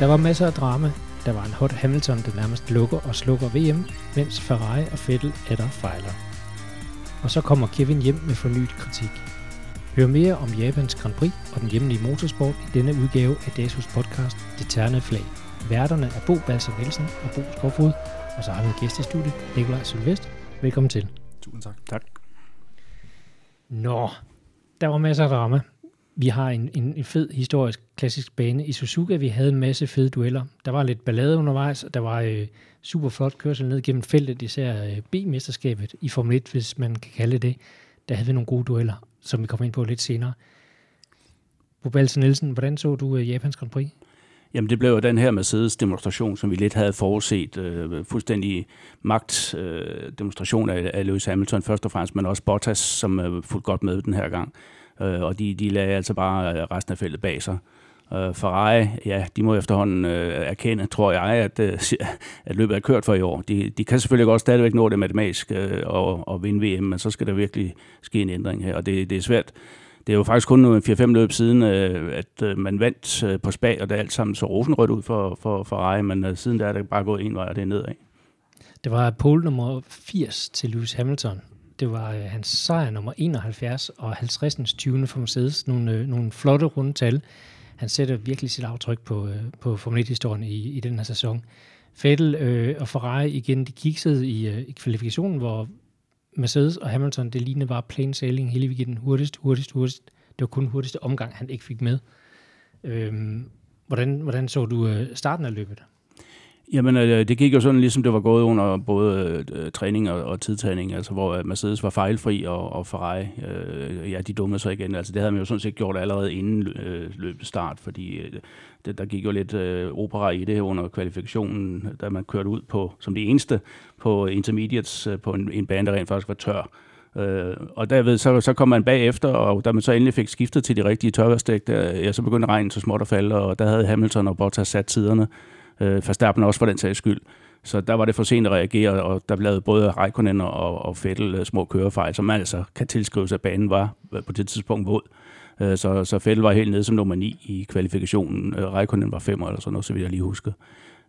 Der var masser af drama. Der var en hot Hamilton, der nærmest lukker og slukker VM, mens Ferrari og Vettel der fejler. Og så kommer Kevin hjem med fornyet kritik. Hør mere om Japans Grand Prix og den hjemlige motorsport i denne udgave af Dasus podcast Det Terne Flag. Værterne er Bo Balser Nielsen og Bo Skovfod, og så har vi en gæst i studiet, Nikolaj Sylvest. Velkommen til. Tusind tak. Tak. Nå, der var masser af drama. Vi har en, en, en fed historisk klassisk bane i Suzuka. Vi havde en masse fede dueller. Der var lidt ballade undervejs, og der var øh, super flot kørsel ned gennem feltet, især øh, B-mesterskabet i Formel 1, hvis man kan kalde det. Der havde vi nogle gode dueller, som vi kommer ind på lidt senere. Bobalsen Nielsen, hvordan så du øh, Japans Grand Prix? Jamen det blev jo den her Mercedes-demonstration, som vi lidt havde forudset. Øh, fuldstændig magtdemonstration øh, af, af Lewis Hamilton først og fremmest, men også Bottas, som øh, fuldt godt med den her gang. Øh, og de, de lagde altså bare øh, resten af feltet bag sig. Øh, Ferrari, ja, de må efterhånden øh, erkende, tror jeg, at, øh, at løbet er kørt for i år. De, de kan selvfølgelig godt stadigvæk nå det matematisk øh, og, og vinde VM, men så skal der virkelig ske en ændring her, og det, det er svært. Det er jo faktisk kun 4-5 løb siden, øh, at øh, man vandt øh, på Spa, og det er alt sammen så rosenrødt ud for, for for Ferrari, men siden der er det bare gået en vej, og det er nedad. Det var pole nummer 80 til Lewis Hamilton. Det var øh, hans sejr nummer 71 og 50. 20. for Mercedes. Nogle, øh, nogle flotte runde tal. Han sætter virkelig sit aftryk på, øh, på Formel 1-historien i, i den her sæson. Fettel øh, og Ferrari igen, de kiksede i, øh, i kvalifikationen, hvor Mercedes og Hamilton, det lignede bare plain sailing hele weekenden. Hurtigst, hurtigst, hurtigst. Det var kun hurtigste omgang, han ikke fik med. Øhm, hvordan, hvordan så du øh, starten af løbet? Jamen, øh, det gik jo sådan, ligesom det var gået under både øh, træning og, og altså hvor øh, Mercedes var fejlfri, og, og Ferrari, øh, ja, de dummede sig igen. Altså, det havde man jo sådan set gjort allerede inden øh, løbet start, fordi øh, det, der gik jo lidt øh, opera i det under kvalifikationen, da man kørte ud på, som det eneste, på intermediates øh, på en, en bane, der rent faktisk var tør. Øh, og derved så, så kom man bagefter, og da man så endelig fik skiftet til de rigtige tørværsdæk, der, ja, så begyndte regnen så småt at falde, og der havde Hamilton og Bottas sat tiderne. Øh, Verstappen også for den sags skyld. Så der var det for sent at reagere, og der blev både Raikkonen og, og Fettel øh, små kørefejl, som man altså kan tilskrive sig, at banen var øh, på det tidspunkt våd. Øh, så, så Fettel var helt nede som nummer 9 i kvalifikationen. Raikkonen var 5 eller sådan noget, så vidt jeg lige husker.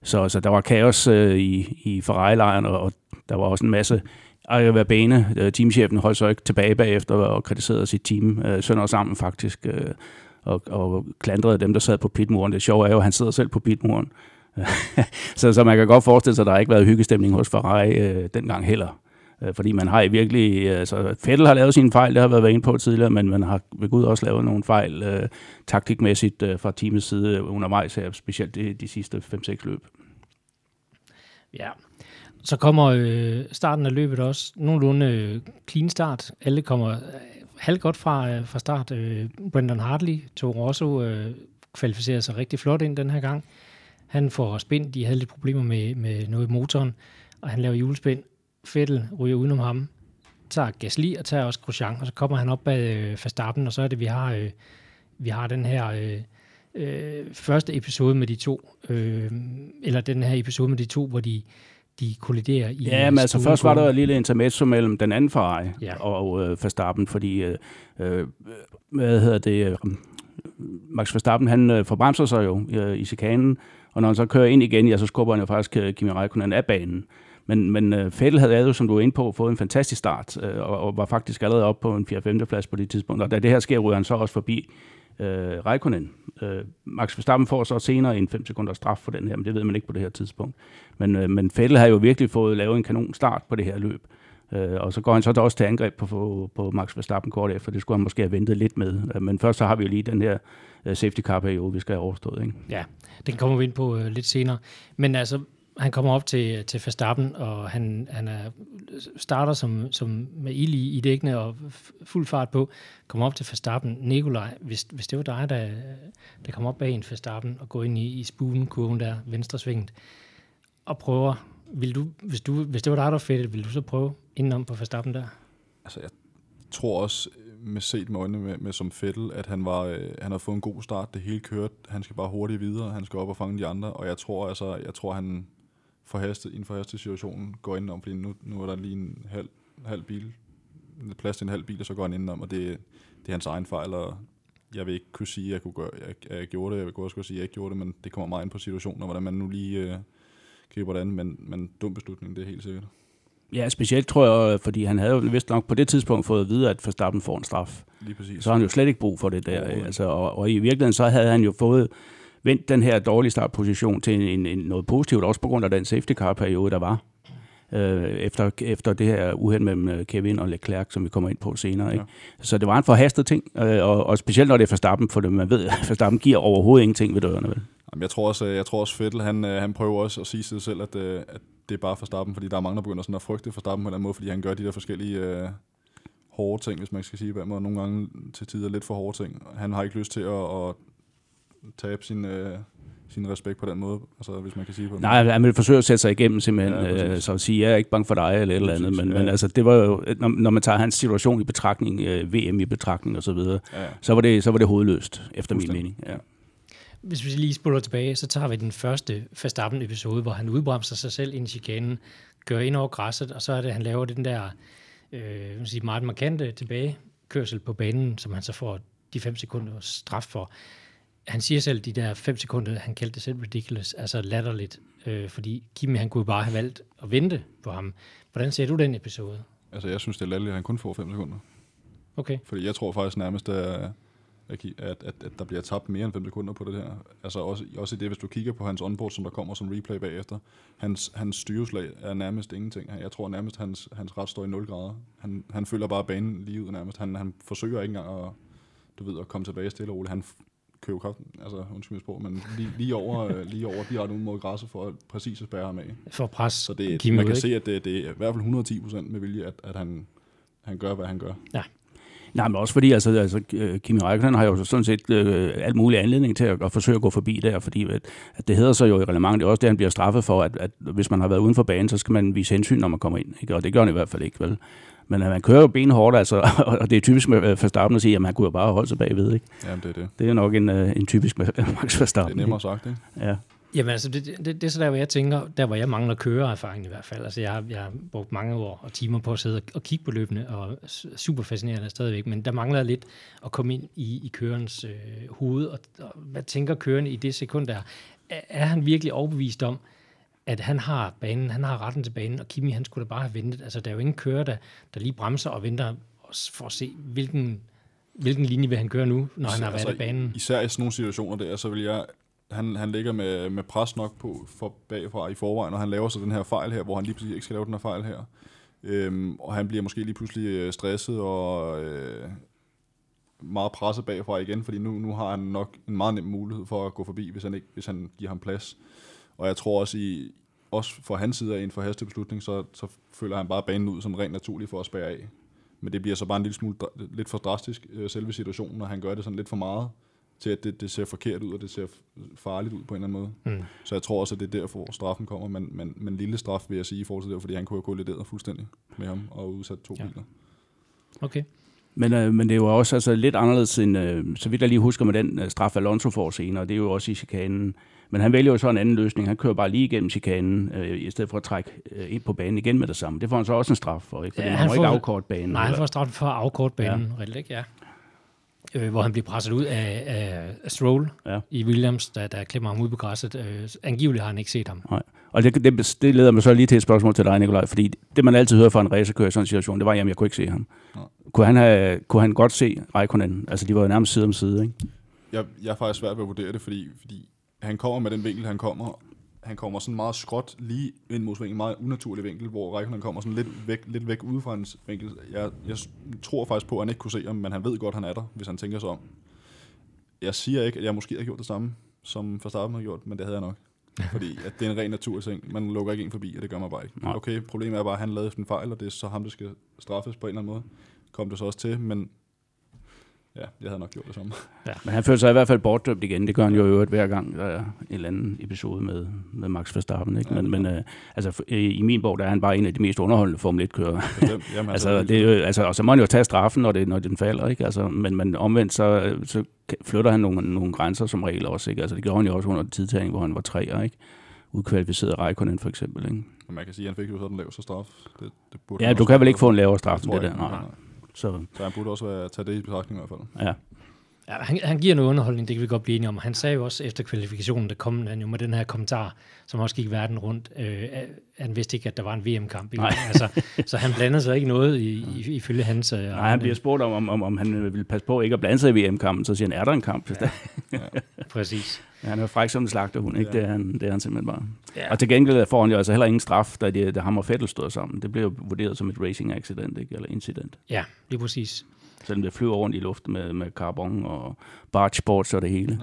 Så, så der var kaos øh, i, i Ferrari-lejren, og, og der var også en masse Ejre Verbane, øh, teamchefen, holdt så ikke tilbage bagefter og kritiserede sit team øh, sønder sammen faktisk, øh, og, og klandrede dem, der sad på pitmuren. Det sjove er jo, at han sidder selv på pitmuren. så, så man kan godt forestille sig, at der har ikke været hyggestemning hos Ferrari øh, dengang heller. Øh, fordi man har i virkelig, øh, altså Fettel har lavet sine fejl, det har været inde på tidligere, men man har ved Gud også lavet nogle fejl øh, taktikmæssigt øh, fra teamets side undervejs her, specielt de, de sidste 5-6 løb. Ja, så kommer øh, starten af løbet også nogenlunde øh, clean start. Alle kommer øh, halvt godt fra, øh, fra start. Øh, Brendan Hartley, Toro Rosso, øh, kvalificerer sig rigtig flot ind den her gang. Han får spind, de havde lidt problemer med, med noget i motoren, og han laver julespind. Fettel ryger udenom ham, tager Gasly og tager også Grosjean, og så kommer han op bag øh, Verstappen, og så er det, vi har, øh, vi har den her øh, øh, første episode med de to, øh, eller den her episode med de to, hvor de, de kolliderer i Ja, men altså først var der et lille intermezzo mellem den anden Ferrari Ja. og øh, Verstappen, fordi, øh, øh, hvad hedder det, øh, Max Verstappen, han øh, forbremser sig jo øh, i chikanen, og når han så kører ind igen, ja, så skubber han jo faktisk øh, Kimi Räikkönen af banen. Men, men øh, Fettel havde jo, som du er inde på, fået en fantastisk start, øh, og, og var faktisk allerede oppe på en 4-5. plads på det tidspunkt. Og da det her sker, ryger han så også forbi øh, Räikkönen. Øh, Max Verstappen får så senere en 5 sekunder straf for den her, men det ved man ikke på det her tidspunkt. Men, øh, men Fettel har jo virkelig fået lavet en kanon start på det her løb. Øh, og så går han så også til angreb på, på, på Max Verstappen kort efter. Det skulle han måske have ventet lidt med. Øh, men først så har vi jo lige den her øh, safety car periode, vi skal have overstået. Ikke? Ja, den kommer vi ind på øh, lidt senere. Men altså, han kommer op til, til Verstappen, og han, han er, starter som, som med ild i, i dækkene og fuld fart på, kommer op til Verstappen. Nikolaj, hvis, hvis det var dig, der, der kom op bag en Verstappen og går ind i, i spulen-kurven der, venstre svinget, og prøver, vil du, hvis, du, hvis det var dig, der var fedt, vil du så prøve indenom på Verstappen der? Altså, jeg tror også, med set med øjnene med, med som Fettel, at han, var, øh, han har fået en god start, det hele kørt, han skal bare hurtigt videre, han skal op og fange de andre, og jeg tror, altså, jeg tror han forhastet, inden for forhastet situationen går indenom, fordi nu, nu er der lige en halv, halv bil plads til en halv bil, og så går han indenom, og det, det er hans egen fejl, og jeg vil ikke kunne sige, at jeg, kunne gøre, at jeg gjorde det. Jeg vil også kunne sige, at jeg ikke gjorde det, men det kommer meget ind på situationen, og hvordan man nu lige øh, griber det an. Men, men dum beslutning, det er helt sikkert. Ja, specielt tror jeg, fordi han havde jo vist nok på det tidspunkt fået at vide, at Verstappen får en straf. Lige præcis. Så har han jo slet ikke brug for det der. Altså, og, og i virkeligheden så havde han jo fået vendt den her dårlige startposition til en, en, noget positivt, også på grund af den safety car-periode, der var. Øh, efter, efter det her uheld mellem øh, Kevin og Leclerc, som vi kommer ind på senere. Ikke? Ja. Så det var en forhastet ting, øh, og, og specielt når det er Verstappen, for det, man ved, at Verstappen giver overhovedet ingenting ved dørene. Vel? Jamen, jeg tror også, jeg tror også Fettel, han, han prøver også at sige sig selv, at, at det er bare Verstappen, fordi der er mange, der begynder sådan at frygte Verstappen på den måde, fordi han gør de der forskellige øh, hårde ting, hvis man skal sige, hvad man nogle gange til tider lidt for hårde ting. Han har ikke lyst til at, at tabe sin, øh, sin respekt på den måde, altså hvis man kan sige på den Nej, han vil forsøge at sætte sig igennem simpelthen, ja, øh, så at sige, jeg er ikke bange for dig eller et eller andet, men, ja. men altså, det var jo, når, når man tager hans situation i betragtning, øh, VM i betragtning og så videre, ja. så, var det, så var det hovedløst, efter min mening. Ja. Hvis vi lige spoler tilbage, så tager vi den første Verstappen-episode, hvor han udbremser sig selv ind i chikanen, gør ind over græsset, og så er det, han laver den der øh, sige, meget markante tilbagekørsel på banen, som han så får de fem sekunder straf for han siger selv, de der fem sekunder, han kaldte det selv ridiculous, altså latterligt, øh, fordi Kimi, han kunne bare have valgt at vente på ham. Hvordan ser du den episode? Altså, jeg synes, det er latterligt, at han kun får fem sekunder. Okay. Fordi jeg tror faktisk nærmest, at, at, at, at der bliver tabt mere end 5 sekunder på det her. Altså også, også i det, hvis du kigger på hans onboard, som der kommer som replay bagefter. Hans, hans styreslag er nærmest ingenting. Jeg tror nærmest, hans, hans ret står i 0 grader. Han, han følger bare banen lige ud nærmest. Han, han forsøger ikke engang at, du ved, at komme tilbage stille og roligt. Han, købe kaffe, altså undskyld mit sprog, men lige, lige over, øh, lige over har nu mod græsset for at præcis at spærre ham af. For pres. Så det, man kan se, at det, det er i hvert fald 110 procent med vilje, at, at han, han gør, hvad han gør. Ja. Nej, men også fordi, altså, altså øh, Kimi Räikkönen har jo sådan set øh, alt mulig anledning til at, at forsøge at gå forbi der, fordi at, at det hedder så jo i relevant, det er også det, han bliver straffet for, at, at hvis man har været uden for banen, så skal man vise hensyn, når man kommer ind, ikke? og det gør han i hvert fald ikke, vel? Men man kører jo benhårdt, altså, og det er typisk med Verstappen at sige, at man kunne jo bare holde sig bagved. Ikke? Jamen, det er det. Det er nok en, øh, en typisk Max Verstappen. Det er nemmere sagt, ikke? Ja. Jamen altså, det, det, det er så der, hvor jeg tænker, der hvor jeg mangler køreerfaring i hvert fald. Altså jeg har, jeg har brugt mange år og timer på at sidde og kigge på løbende, og super fascinerende stadigvæk, men der mangler lidt at komme ind i, i kørens øh, hoved, og, og hvad tænker køren i det sekund der? Er, er han virkelig overbevist om, at han har banen, han har retten til banen, og Kimi, han skulle da bare have ventet. Altså, der er jo ingen kører, der, der lige bremser og venter for at se, hvilken, hvilken linje vil han køre nu, når han har været altså, i banen. Især i sådan nogle situationer der, så vil jeg, han, han ligger med, med pres nok på for bagfra i forvejen, og han laver så den her fejl her, hvor han lige præcis ikke skal lave den her fejl her. Øhm, og han bliver måske lige pludselig øh, stresset og øh, meget presset bagfra igen, fordi nu, nu har han nok en meget nem mulighed for at gå forbi, hvis han, ikke, hvis han giver ham plads. Og jeg tror også, i, også for hans side af en forhastet beslutning, så, så føler han bare banen ud som rent naturligt for at spære af. Men det bliver så bare en lille smule lidt for drastisk, øh, selve situationen, når han gør det sådan lidt for meget, til at det, det ser forkert ud, og det ser farligt ud på en eller anden måde. Mm. Så jeg tror også, at det er derfor, straffen kommer, men, men, men lille straf vil jeg sige i forhold til det, fordi han kunne have kollideret fuldstændig med ham og udsat to ja. biler. Okay. Men, øh, men det er jo også altså, lidt anderledes end, øh, så vidt jeg lige husker med den øh, straf, Alonso får senere, det er jo også i chikanen. Men han vælger jo så en anden løsning. Han kører bare lige igennem chikanen, øh, i stedet for at trække øh, ind på banen igen med det samme. Det får han så også en straf for, ikke? Fordi ja, han, han får ikke afkort banen. Nej, han får straf for at afkort banen, ja. ikke, ja. Øh, hvor han bliver presset ud af, af, af Stroll ja. i Williams, der, der klemmer ham ud på græsset. Øh, angiveligt har han ikke set ham. Nej. Og det, det, det leder mig så lige til et spørgsmål til dig, Nikolaj, fordi det, man altid hører fra en racerkører i sådan en situation, det var, jamen, jeg kunne ikke se ham. Ja. Kunne, han have, kunne han godt se Raikkonen? Altså, de var jo nærmest side om side, ikke? Jeg, jeg er faktisk svært ved at vurdere det, fordi, fordi han kommer med den vinkel, han kommer. Han kommer sådan meget skråt lige ind mod en meget unaturlig vinkel, hvor Raikkonen kommer sådan lidt væk, lidt væk ude fra hans vinkel. Jeg, jeg tror faktisk på, at han ikke kunne se ham, men han ved godt, at han er der, hvis han tænker sig om. Jeg siger ikke, at jeg måske har gjort det samme, som Verstappen har gjort, men det havde jeg nok. Fordi at det er en ren naturting. Man lukker ikke en forbi, og det gør man bare ikke. Nej. Okay, problemet er bare, at han lavede en fejl, og det er så ham, der skal straffes på en eller anden måde. Kom det så også til, men Ja, jeg havde nok gjort det samme. Ja. Men han føler sig i hvert fald bortdømt igen. Det gør han jo i øvrigt hver gang, der er en eller anden episode med, med Max Verstappen. Ikke? Ja, men, men uh, altså, i min bog, der er han bare en af de mest underholdende Formel 1-kører. Jamen, altså, altså, det, altså, og så må han jo tage straffen, når, det, når den falder. Ikke? Altså, men, men omvendt, så, så flytter han nogle, nogle grænser som regel også. Ikke? Altså, det gjorde han jo også under tidtagning, hvor han var træer. Ikke? udkvalificeret Raikkonen for eksempel. Ikke? Man kan sige, at han fik jo sådan en lav straf. Det, det burde ja, du kan vel ikke få en lavere straf end det der? Nej. Så, Så han burde også tage det i betragtning i hvert fald. ja. Ja, han, han giver noget underholdning, det kan vi godt blive enige om. Han sagde jo også efter kvalifikationen, der kom han jo med den her kommentar, som også gik verden rundt. Øh, han vidste ikke, at der var en VM-kamp. Altså, så han blandede sig ikke noget i, i, ifølge hans... Øh, Nej, han bliver spurgt om, om, om, han vil passe på ikke at blande sig i VM-kampen, så siger han, er der en kamp? Ja. Præcis. han er fræk som en slagterhund, ikke? Det, er han, det er han simpelthen bare. Ja. Og til gengæld får han jo altså heller ingen straf, da, de, da ham og Fettel stod sammen. Det blev jo vurderet som et racing accident, ikke? eller incident. Ja, lige præcis. Selvom det flyver rundt i luften med, med carbon og bargeboards og det hele.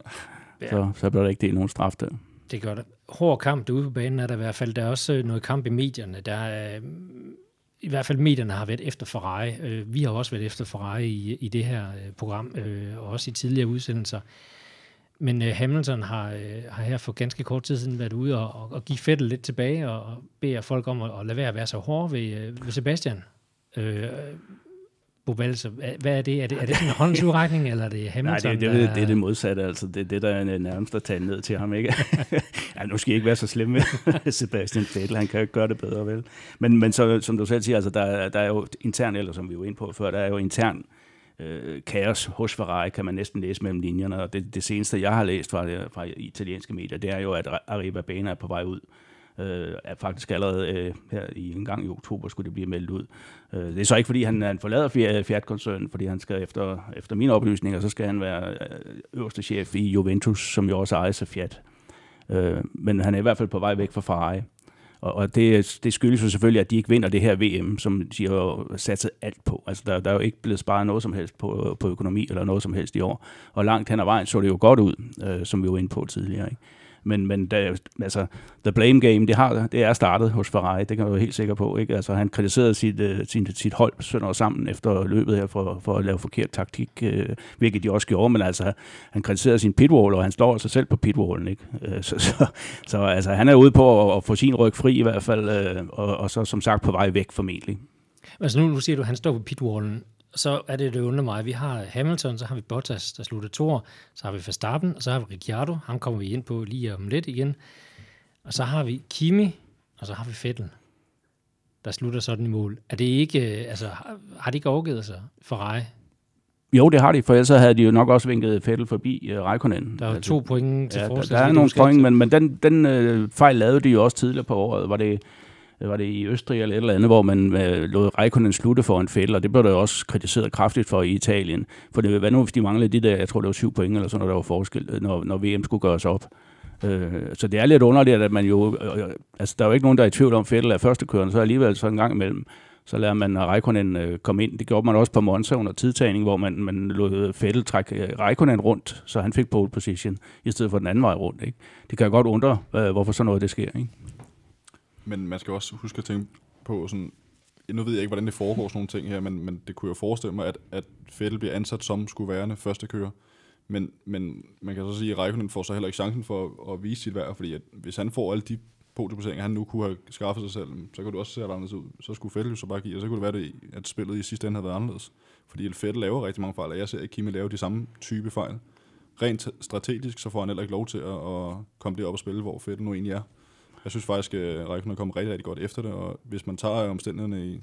Ja. Så, så bliver der ikke delt nogen straf der. Det gør det. Hård kamp derude på banen er der i hvert fald. Der er også øh, noget kamp i medierne. Der er, øh, I hvert fald medierne har været efter Ferrari. Øh, Vi har også været efter Ferrari i, i det her program, og også i tidligere udsendelser. Men øh, Hamilton har, øh, har her for ganske kort tid siden været ude og, og, og give Fettel lidt tilbage, og, og beder folk om at, at lade være at være så hårde ved, øh, ved Sebastian. Øh, Bobalse, hvad er det? Er det, er det sådan en håndsudrækning, eller er det Nej, Hamilton? det, det, der- det, det er det modsatte. Altså, det er det, der er nærmest at tage ned til ham. Ikke? ja, nu skal I ikke være så slem med Sebastian Vettel. Han kan jo ikke gøre det bedre, vel? Men, men så, som du selv siger, altså, der, er- der er jo intern, eller som vi var inde på før, der er jo intern øh, kaos hos Ferrari, kan man næsten læse mellem linjerne. Og det, det seneste, jeg har læst fra, fra italienske medier, det er jo, at Arriva Bene er på vej ud. Øh, er faktisk allerede øh, her i en gang i oktober skulle det blive meldt ud. Øh, det er så ikke, fordi han, han forlader øh, Fiat-koncernen, fordi han skal efter, efter mine oplysninger, så skal han være øh, øverste chef i Juventus, som jo også ejes af Fiat. Øh, men han er i hvert fald på vej væk fra Ferrari. Og, og det, det skyldes jo selvfølgelig, at de ikke vinder det her VM, som de har satset alt på. Altså, der, der er jo ikke blevet sparet noget som helst på, på økonomi eller noget som helst i år. Og langt hen ad vejen så det jo godt ud, øh, som vi var inde på tidligere. Ikke? Men, men der, altså, the blame game, det, har, det er startet hos Ferrari, det kan jeg jo helt sikker på. Ikke? Altså, han kritiserede sit, øh, uh, sit, sit hold sønder sammen efter løbet her for, for at lave forkert taktik, uh, hvilket de også gjorde, men altså, han kritiserede sin pitwall, og han står sig selv på pitwallen. Ikke? Uh, så, så, så altså, han er ude på at, at få sin ryg fri i hvert fald, uh, og, og så som sagt på vej væk formentlig. Altså nu, nu siger du, at han står på pitwallen. Så er det, det undrer mig. Vi har Hamilton, så har vi Bottas, der slutter to Så har vi Verstappen, og så har vi Ricciardo. Ham kommer vi ind på lige om lidt igen. Og så har vi Kimi, og så har vi Vettel, der slutter sådan i mål. Er det ikke, øh, altså, har, de ikke overgivet sig Ferrari? Jo, det har de, for ellers havde de jo nok også vinket Fettel forbi uh, Raikkonen. Der er jo to point til Ja, der, forskel. der så er nogle point, men, men den, den øh, fejl lavede de jo også tidligere på året. Var det, var det i Østrig eller et eller andet, hvor man øh, lod Raikkonen slutte for en fælde, og det blev der også kritiseret kraftigt for i Italien. For det, hvad nu, hvis de manglede de der, jeg tror det var syv point eller sådan noget, der var forskel, øh, når, når VM skulle gøres op. Øh, så det er lidt underligt, at man jo, øh, øh altså der er jo ikke nogen, der er i tvivl om Fettel er førstekørende, så alligevel så en gang imellem, så lader man øh, Raikkonen øh, komme ind. Det gjorde man også på Monza under tidtagning, hvor man, man lod Fettel trække øh, Raikkonen rundt, så han fik pole position, i stedet for den anden vej rundt. Ikke? Det kan jeg godt undre, øh, hvorfor sådan noget det sker. Ikke? Men man skal også huske at tænke på sådan, nu ved jeg ikke, hvordan det foregår sådan nogle ting her, men, men det kunne jeg forestille mig, at, at Fettel bliver ansat som skulle værende første kører. Men, men man kan så sige, at Raikkonen får så heller ikke chancen for at, at vise sit værd, fordi at hvis han får alle de podieplaceringer, han nu kunne have skaffet sig selv, så kunne det også se anderledes ud. Så skulle Fettel jo så bare give, og så kunne det være, det, at spillet i sidste ende havde været anderledes. Fordi Fettel laver rigtig mange fejl, og jeg ser ikke Kimi lave de samme type fejl. Rent strategisk, så får han heller ikke lov til at, at komme derop og spille, hvor Fettel nu egentlig er. Jeg synes faktisk, at Raikkonen er kommet rigtig, rigtig godt efter det, og hvis man tager omstændighederne i,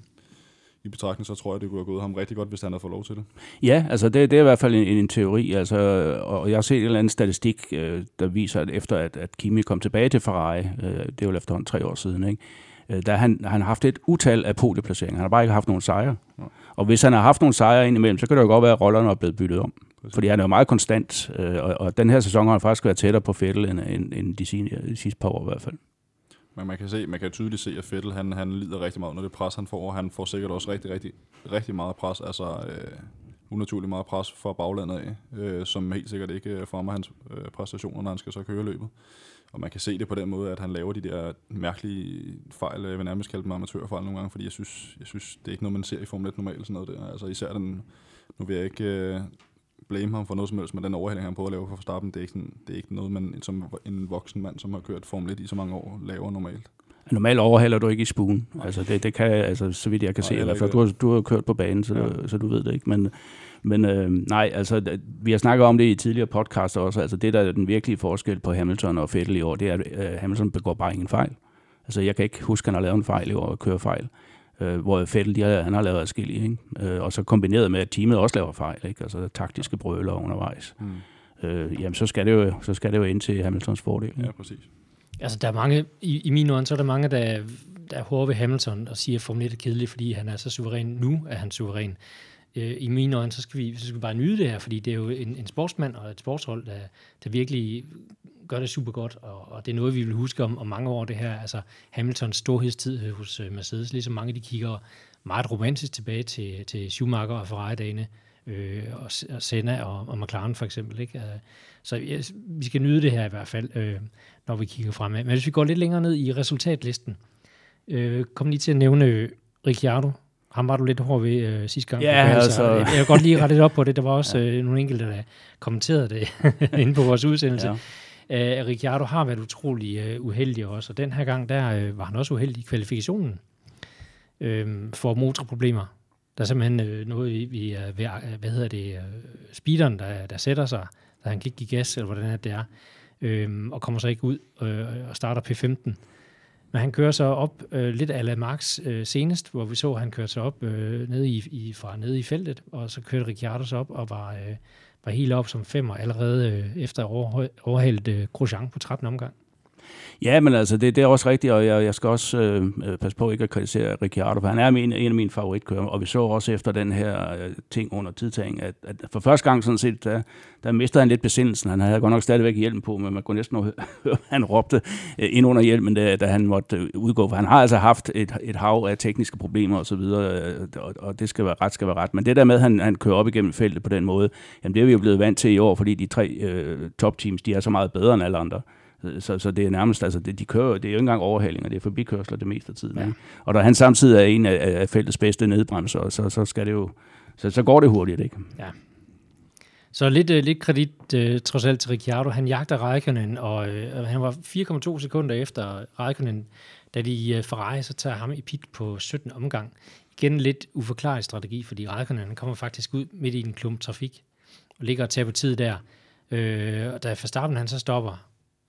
i betragtning, så tror jeg, det kunne have gået ham rigtig godt, hvis han havde fået lov til det. Ja, altså det, det er i hvert fald en, en teori, altså, og jeg har set en eller anden statistik, øh, der viser, at efter at, at Kimi kom tilbage til Ferrari, øh, det er jo efterhånden tre år siden, ikke? Øh, der han, han har haft et utal af podieplaceringer. Han har bare ikke haft nogen sejre. Ja. Og hvis han har haft nogle sejre indimellem, så kan det jo godt være, at rollerne er blevet byttet om. Præcis. Fordi han er jo meget konstant, øh, og, og den her sæson har han faktisk været tættere på Vettel end, end, end de, sidste, de sidste par år i hvert fald. Men man kan, se, man kan tydeligt se, at Vettel han, han lider rigtig meget under det pres, han får, og han får sikkert også rigtig, rigtig, rigtig meget pres, altså øh, unaturligt meget pres fra baglandet af, øh, som helt sikkert ikke øh, fremmer hans øh, præstationer, når han skal så køre løbet. Og man kan se det på den måde, at han laver de der mærkelige fejl, øh, jeg vil nærmest kalde dem amatørfejl nogle gange, fordi jeg synes, jeg synes, det er ikke noget, man ser i Formel 1 normalt, sådan noget der. Altså især den, nu vil jeg ikke øh, blame ham for noget som helst, men den overhældning, han prøver at lave for starten, det er ikke, sådan, det er ikke noget, man som en voksen mand, som har kørt Formel 1 i så mange år, laver normalt. Normalt overhaler du ikke i spuen. Altså det, det kan, altså så vidt jeg kan Nej, se i heller hvert fald. ikke Du har, du har kørt på banen, så, Ja. så du ved det ikke. Men, men øh, nej, altså vi har snakket om det i tidligere podcaster også. Altså det, der er den virkelige forskel på Hamilton og Vettel i år, det er, at øh, Hamilton begår bare ingen fejl. Altså jeg kan ikke huske, at han har lavet en fejl i år og kører fejl. Øh, hvor Fettel, de har, han har lavet adskillige, ikke? Øh, og så kombineret med, at teamet også laver fejl, ikke? altså taktiske brøler undervejs. Mm. Øh, jamen, så skal, det jo, så skal det jo ind til Hamiltons fordel. Ja, præcis. Altså, der er mange, i, i mine øjne, så er der mange, der, der er hårde ved Hamilton og siger, at Formel 1 er kedelig, fordi han er så suveræn. Nu er han suveræn. Øh, I mine øjne, så skal, vi, så skal vi bare nyde det her, fordi det er jo en, en sportsmand og et sportshold, der, der virkelig gør det super godt, og, og det er noget, vi vil huske om, om mange år, det her. Altså Hamiltons storhedstid hos uh, Mercedes, ligesom mange de kigger meget romantisk tilbage til, til Schumacher og Ferrari-dagene, øh, og, og Senna og, og McLaren for eksempel. Ikke? Uh, så ja, vi skal nyde det her i hvert fald, øh, når vi kigger fremad. Men hvis vi går lidt længere ned i resultatlisten, øh, kom lige til at nævne Ricciardo, ham var du lidt hård ved øh, sidste gang. Ja, altså... Jeg vil godt lige rette lidt op på det. Der var også ja. øh, nogle enkelte, der kommenterede det inde på vores udsendelse. Ja. Uh, Ricciardo har været utrolig uh, uheldig også, og den her gang, der uh, var han også uheldig i kvalifikationen uh, for motorproblemer. Der er simpelthen uh, noget i, i uh, hvad hedder det, uh, speederen, der, der sætter sig, da han kan ikke give gas, eller hvordan det er, uh, og kommer så ikke ud uh, og starter P15. Men han kører så op øh, lidt af Max øh, senest, hvor vi så, at han kørte sig op øh, nede i, i, fra nede i feltet, og så kørte Ricciardo sig op og var, øh, var helt op som femmer allerede øh, efter at overhældt øh, Grosjean på 13 omgang. Ja, men altså, det, det er også rigtigt, og jeg, jeg skal også øh, øh passe på ikke at kritisere Ricciardo, for han er en, en af mine favoritkører, og vi så også efter den her øh, ting under tidtagen, at, at for første gang sådan set, der, der mistede han lidt besindelsen. Han havde godt nok stadigvæk hjelm på, men man kunne næsten høre, han råbte øh, ind under hjelmen, da, da han måtte øh, udgå, for han har altså haft et, et hav af tekniske problemer osv., og, øh, og, og det skal være ret, skal være ret. Men det der med, at han, han kører op igennem feltet på den måde, jamen det er vi jo blevet vant til i år, fordi de tre øh, topteams, de er så meget bedre end alle andre. Så, så det er nærmest, altså det, de kører, det er jo ikke engang overhalinger, det er forbikørsler det meste af tiden. Ja. Og da han samtidig er en af, af feltets bedste nedbremser, så, så skal det jo, så, så går det hurtigt, ikke? Ja. Så lidt, uh, lidt kredit uh, trods alt til Ricciardo. Han jagter Raikkonen, og uh, han var 4,2 sekunder efter Raikkonen, da de uh, Ferrari så tager ham i pit på 17 omgang. Igen lidt uforklaret strategi, fordi Raikkonen kommer faktisk ud midt i en klump trafik og ligger og tager på tid der. Uh, og da Verstappen han så stopper,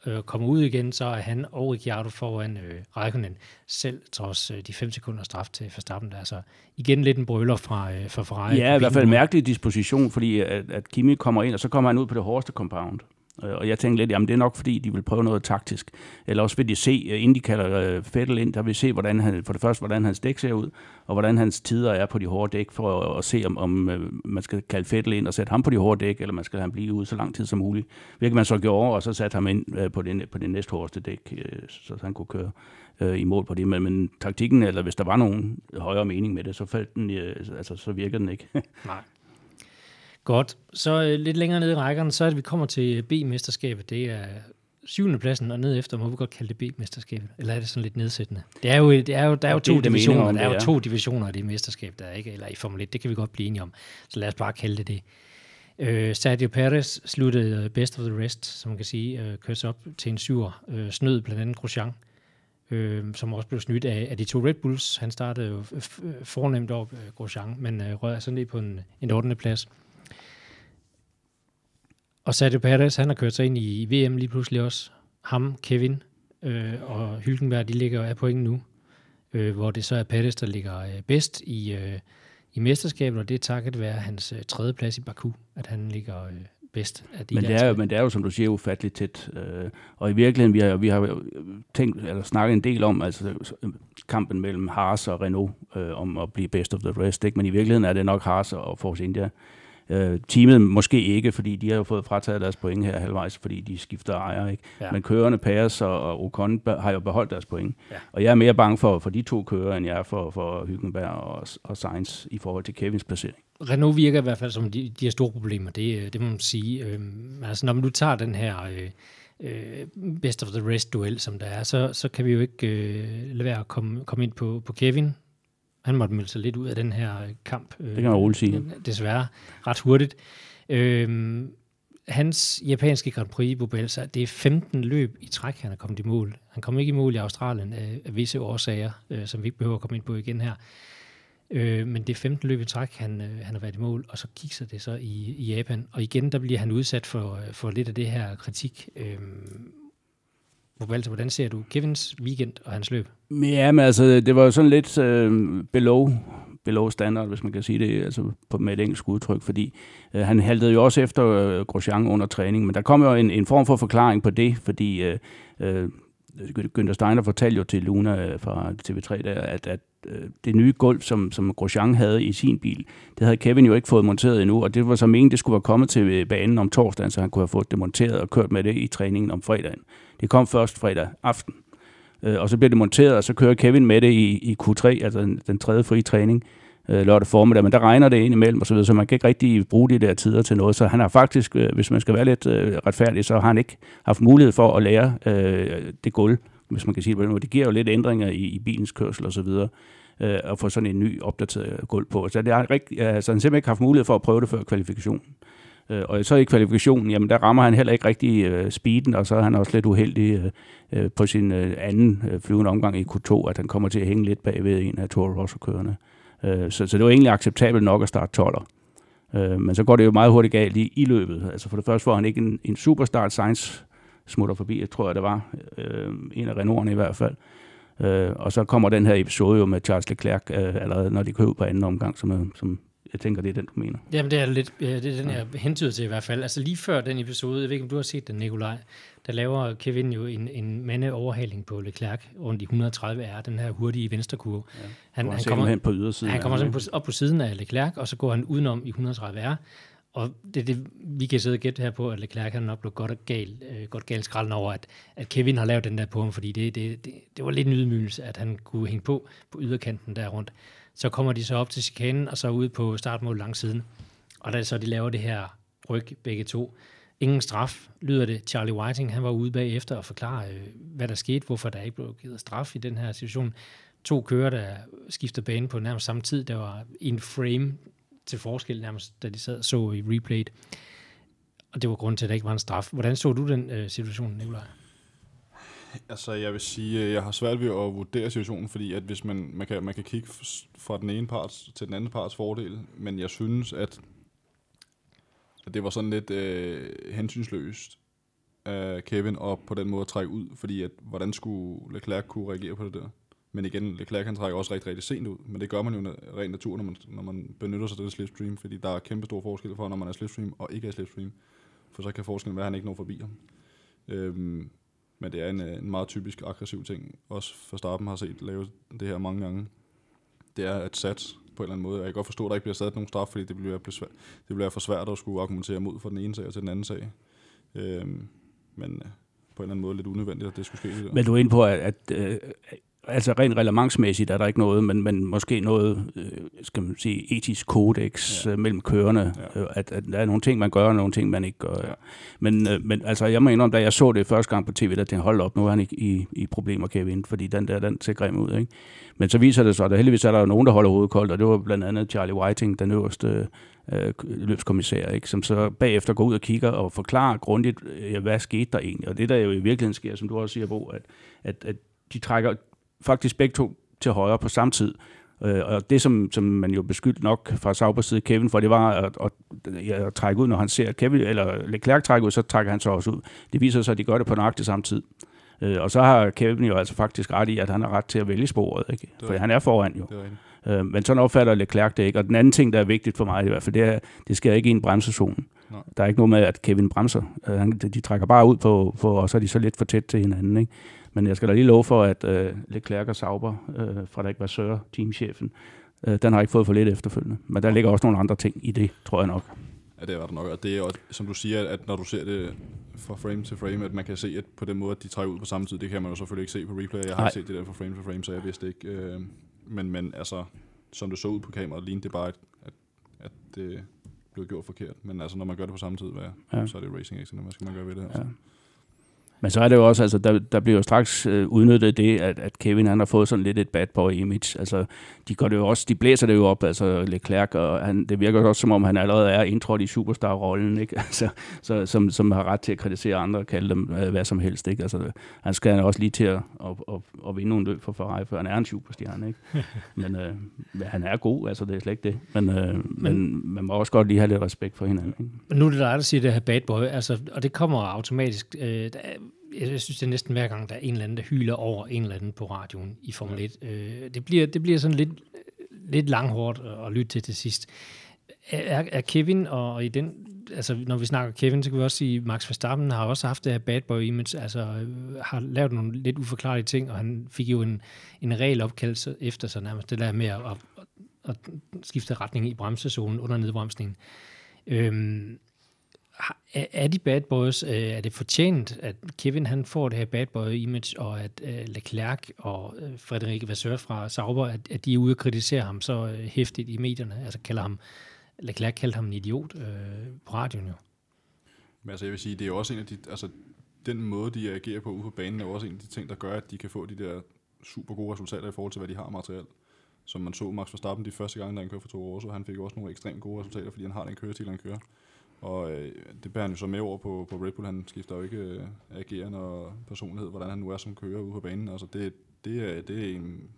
øh, kommer ud igen, så er han og Ricciardo foran øh, Raikkonen selv, trods øh, de 5 sekunder straf til Verstappen. Der. Altså igen lidt en brøler fra, øh, fra Ferrari. Ja, i hvert fald en mærkelig disposition, fordi at, at Kimi kommer ind, og så kommer han ud på det hårdeste compound. Øh, og jeg tænkte lidt, jamen det er nok fordi, de vil prøve noget taktisk. Eller også vil de se, øh, inden de kalder øh, Fettel ind, der vil se, hvordan han, for det første, hvordan hans dæk ser ud, og hvordan hans tider er på de hårde dæk, for at, at se, om, om øh, man skal kalde Fettel ind og sætte ham på de hårde dæk, eller man skal have ham blive ude så lang tid som muligt. Hvilket man så gjorde, og så satte ham ind på det, på det næste hårdeste dæk, så han kunne køre i mål på det. Men, men taktikken, eller hvis der var nogen højere mening med det, så, faldt den, altså, så virkede den ikke. Nej. Godt. Så øh, lidt længere nede i rækkerne, så er det, vi kommer til B-mesterskabet. Det er syvende pladsen, og ned efter må vi godt kalde det B-mesterskabet. Eller er det sådan lidt nedsættende? Det er jo, det er jo, der er jo to divisioner. Om, der er jo to divisioner af det mesterskab, der er ikke, eller i Formel 1, det kan vi godt blive enige om. Så lad os bare kalde det det. Øh, Sergio Perez sluttede best of the rest, som man kan sige, øh, kørte op til en syver, øh, snød blandt andet Grosjean, øh, som også blev snydt af, af de to Red Bulls. Han startede jo fornemt op øh, Grosjean, men øh, røg sådan lidt på en, en 8. plads. Og Sergio Perez, han har kørt sig ind i VM lige pludselig også. Ham, Kevin øh, og Hylkenberg, de ligger af point nu. Øh, hvor det så er Perez, der ligger øh, bedst i, øh, i mesterskabet, og det er takket være hans øh, tredje plads i Baku, at han ligger øh, bedst af de men det, er jo, men det er jo, som du siger, ufatteligt tæt. Øh, og i virkeligheden, vi har, vi har tænkt, eller snakket en del om altså, kampen mellem Haas og Renault øh, om at blive best of the rest. Ikke? Men i virkeligheden er det nok Haas og Force India, Øh, teamet måske ikke, fordi de har jo fået frataget deres point her halvvejs, fordi de skifter ejer. Ikke? Ja. Men kørerne, Paris og, og Ocon har jo beholdt deres point. Ja. Og jeg er mere bange for, for de to kører, end jeg er for, for Hyggenberg og, og Sainz i forhold til Kevins placering. Renault virker i hvert fald som de, de har store problemer, det, det må man sige. Øhm, altså når man nu tager den her... Øh, øh, best of the rest duel, som der er, så, så kan vi jo ikke øh, lade være at komme, komme ind på, på Kevin, han måtte melde sig lidt ud af den her kamp. Det kan man roligt sige. Desværre, ret hurtigt. Øhm, hans japanske Grand Prix Bubelsa, det er 15 løb i træk, han er kommet i mål. Han kom ikke i mål i Australien af, af visse årsager, øh, som vi ikke behøver at komme ind på igen her. Øh, men det er 15 løb i træk, han, øh, han har været i mål, og så kigger det så i, i Japan. Og igen, der bliver han udsat for, for lidt af det her kritik. Øh, Walter, hvordan ser du Kevins weekend og hans løb? Ja, men altså, det var jo sådan lidt øh, below, below standard, hvis man kan sige det, altså på, med et engelsk udtryk, fordi øh, han haltede jo også efter øh, Grosjean under træning, men der kom jo en, en form for forklaring på det, fordi øh, øh, Günther Steiner fortalte jo til Luna øh, fra TV3, der, at, at øh, det nye gulv, som, som Grosjean havde i sin bil, det havde Kevin jo ikke fået monteret endnu, og det var så meningen, det skulle være kommet til øh, banen om torsdagen, så han kunne have fået det monteret og kørt med det i træningen om fredagen. Det kom først fredag aften, øh, og så bliver det monteret, og så kører Kevin med det i, i Q3, altså den, den tredje fri træning, øh, lørdag formiddag, men der regner det ind imellem og så videre, så man kan ikke rigtig bruge de der tider til noget. Så han har faktisk, øh, hvis man skal være lidt retfærdig, så har han ikke haft mulighed for at lære øh, det gulv, hvis man kan sige det på den måde. Det giver jo lidt ændringer i, i bilens kørsel og så videre øh, at få sådan en ny opdateret gulv på. Så det har rigtig, altså, han simpelthen ikke haft mulighed for at prøve det før kvalifikationen. Øh, og så i kvalifikationen, jamen der rammer han heller ikke rigtig øh, speeden, og så er han også lidt uheldig øh, øh på sin øh, anden øh, flyvende omgang i Q2, at han kommer til at hænge lidt bagved en af Toro Rosso-kørende. Øh, så, så det var egentlig acceptabelt nok at starte 12'er. Øh, men så går det jo meget hurtigt galt i, i løbet. Altså for det første får han ikke en, en superstart Sainz smutter forbi, jeg tror jeg det var, øh, en af Renault'erne i hvert fald. Øh, og så kommer den her episode jo med Charles Leclerc øh, allerede, når de kører ud på anden omgang, som, som jeg tænker, det er den, du mener. Jamen, det er lidt, ja, det er den, jeg hentyder til i hvert fald. Altså lige før den episode, jeg ved ikke, om du har set den, Nikolaj, der laver Kevin jo en, en mandeoverhaling på Leclerc rundt i 130 R, den her hurtige venstrekurve. Ja, han, han, kommer hen på ydersiden. Han kommer simpelthen op på siden af Leclerc, og så går han udenom i 130 R, og det, det, vi kan sidde og gætte her på, at Leclerc han nok blev godt og gal, øh, godt galt skralden over, at, at Kevin har lavet den der på ham, fordi det, det, det, det var lidt en ydmygelse, at han kunne hænge på på yderkanten der rundt. Så kommer de så op til chikanen, og så ud på startmål langsiden. Og da så de laver det her ryg begge to, ingen straf, lyder det. Charlie Whiting, han var ude bagefter og forklare, øh, hvad der skete, hvorfor der ikke blev givet straf i den her situation. To kører, der skifter bane på nærmest samme tid. Der var en frame til forskel nærmest, da de sad så i replayet. Og det var grund til, at der ikke var en straf. Hvordan så du den øh, situation, Nikolaj? Altså, jeg vil sige, øh, jeg har svært ved at vurdere situationen, fordi at hvis man, man, kan, man kan kigge fra den ene part til den anden parts fordel, men jeg synes, at, at det var sådan lidt øh, hensynsløst af Kevin op på den måde at trække ud, fordi at, hvordan skulle Leclerc kunne reagere på det der? Men igen, Leclerc han trækker også rigtig, rigtig sent ud. Men det gør man jo rent natur, når man, når man benytter sig af det slipstream, fordi der er kæmpe stor forskel for, når man er slipstream og ikke er slipstream. For så kan forskellen være, at han ikke når forbi ham. Øhm, men det er en, øh, en meget typisk aggressiv ting. Også for starten har set lave det her mange gange. Det er at sats på en eller anden måde. Jeg kan godt forstå, at der ikke bliver sat nogen straf, fordi det bliver, det bliver for svært at skulle argumentere mod fra den ene sag til den anden sag. Øhm, men øh, på en eller anden måde lidt unødvendigt, at det skulle ske. Det. Men du er inde på, at, at, at altså rent relevantsmæssigt er der ikke noget, men, men måske noget, øh, skal man sige, etisk kodex ja. øh, mellem kørende. Ja. Øh, at, at der er nogle ting, man gør, og nogle ting, man ikke gør. Ja. Men, øh, men altså, jeg må indrømme, da jeg så det første gang på tv, der tænkte hold op, nu er han i, i, i problemer, Kevin, fordi den der, den ser grim ud, ikke? Men så viser det sig, at heldigvis er der nogen, der holder hovedet koldt, og det var blandt andet Charlie Whiting, den øverste øh, løbskommissær, ikke? som så bagefter går ud og kigger og forklarer grundigt, øh, hvad skete der egentlig. Og det der jo i virkeligheden sker, som du også siger, Bo, at, at, at de trækker faktisk begge to til højre på samme tid. Øh, og det, som, som man jo beskyldte nok fra Saubers side Kevin for, det var at, at, at, at trække ud, når han ser Kevin, eller Leclerc trække ud, så trækker han så også ud. Det viser sig, at de gør det på nøjagtig samme tid. Øh, og så har Kevin jo altså faktisk ret i, at han har ret til at vælge sporet, ikke? for han er foran jo. Øh, men sådan opfatter Leclerc det ikke. Og den anden ting, der er vigtigt for mig i hvert fald, det er, det sker ikke i en bremsezone. Nej. Der er ikke noget med, at Kevin bremser. Øh, de trækker bare ud på, på, og så er de så lidt for tæt til hinanden. Ikke? Men jeg skal da lige love for, at øh, Leclerc og Sauber, øh, fra der ikke var Sør, teamchefen, øh, den har ikke fået for lidt efterfølgende. Men der ligger også nogle andre ting i det, tror jeg nok. Ja, det er der nok. Og det er også, som du siger, at når du ser det fra frame til frame, at man kan se, at på den måde, at de trækker ud på samme tid, det kan man jo selvfølgelig ikke se på replay. Jeg har Nej. set det der fra frame til frame, så jeg vidste ikke. Øh, men, men altså, som det så ud på kameraet, lignede det bare, at, at, at det blev gjort forkert. Men altså, når man gør det på samme tid, hvad, ja. så er det racing accident, hvad skal man gøre ved det her? Ja. Men så er det jo også, altså, der, der bliver jo straks øh, udnyttet det, at, at Kevin han har fået sådan lidt et bad boy image. Altså, de gør det jo også, de blæser det jo op, altså Leclerc, og han, det virker også som om, han allerede er indtrådt i superstar-rollen, ikke? Altså, så, som, som har ret til at kritisere andre og kalde dem øh, hvad som helst, ikke? Altså, han skal også lige til at, at, at, at vinde nogle løb for Ferrari, for han er en superstjerne, ikke? Men øh, han er god, altså det er slet ikke det. Men, øh, men, man må også godt lige have lidt respekt for hinanden, ikke? Nu er det dig, der siger det her bad boy, altså, og det kommer automatisk. Øh, jeg synes, det er næsten hver gang, der er en eller anden, der hyler over en eller anden på radioen i Formel 1. Øh, det, bliver, det bliver sådan lidt, lidt langhårdt at lytte til til sidst. Er, er Kevin, og i den, altså når vi snakker Kevin, så kan vi også sige, at Max Verstappen har også haft det her bad boy image, altså øh, har lavet nogle lidt uforklarlige ting, og han fik jo en, en regel opkaldelse efter sig nærmest, det der med at, at, at skifte retning i bremsezonen under nedbremsningen. Øhm, er de bad boys, øh, er det fortjent, at Kevin han får det her bad boy image, og at øh, Leclerc og øh, Frederik Vasseur fra Sauber, at, at de er ude og kritisere ham så øh, hæftigt i medierne, altså kalder ham, Leclerc kaldte ham en idiot øh, på radioen jo. Men altså jeg vil sige, det er jo også en af de, altså den måde, de agerer på ude på banen, er jo også en af de ting, der gør, at de kan få de der super gode resultater i forhold til, hvad de har materielt Som man så Max Verstappen de første gange, da han kørte for to år, så han fik også nogle ekstremt gode resultater, fordi han har den kørestil, han kører. Og øh, det bærer han jo så med over på, på Red Bull. Han skifter jo ikke øh, agerende og personlighed, hvordan han nu er som kører ude på banen. Altså det, det, er, det er en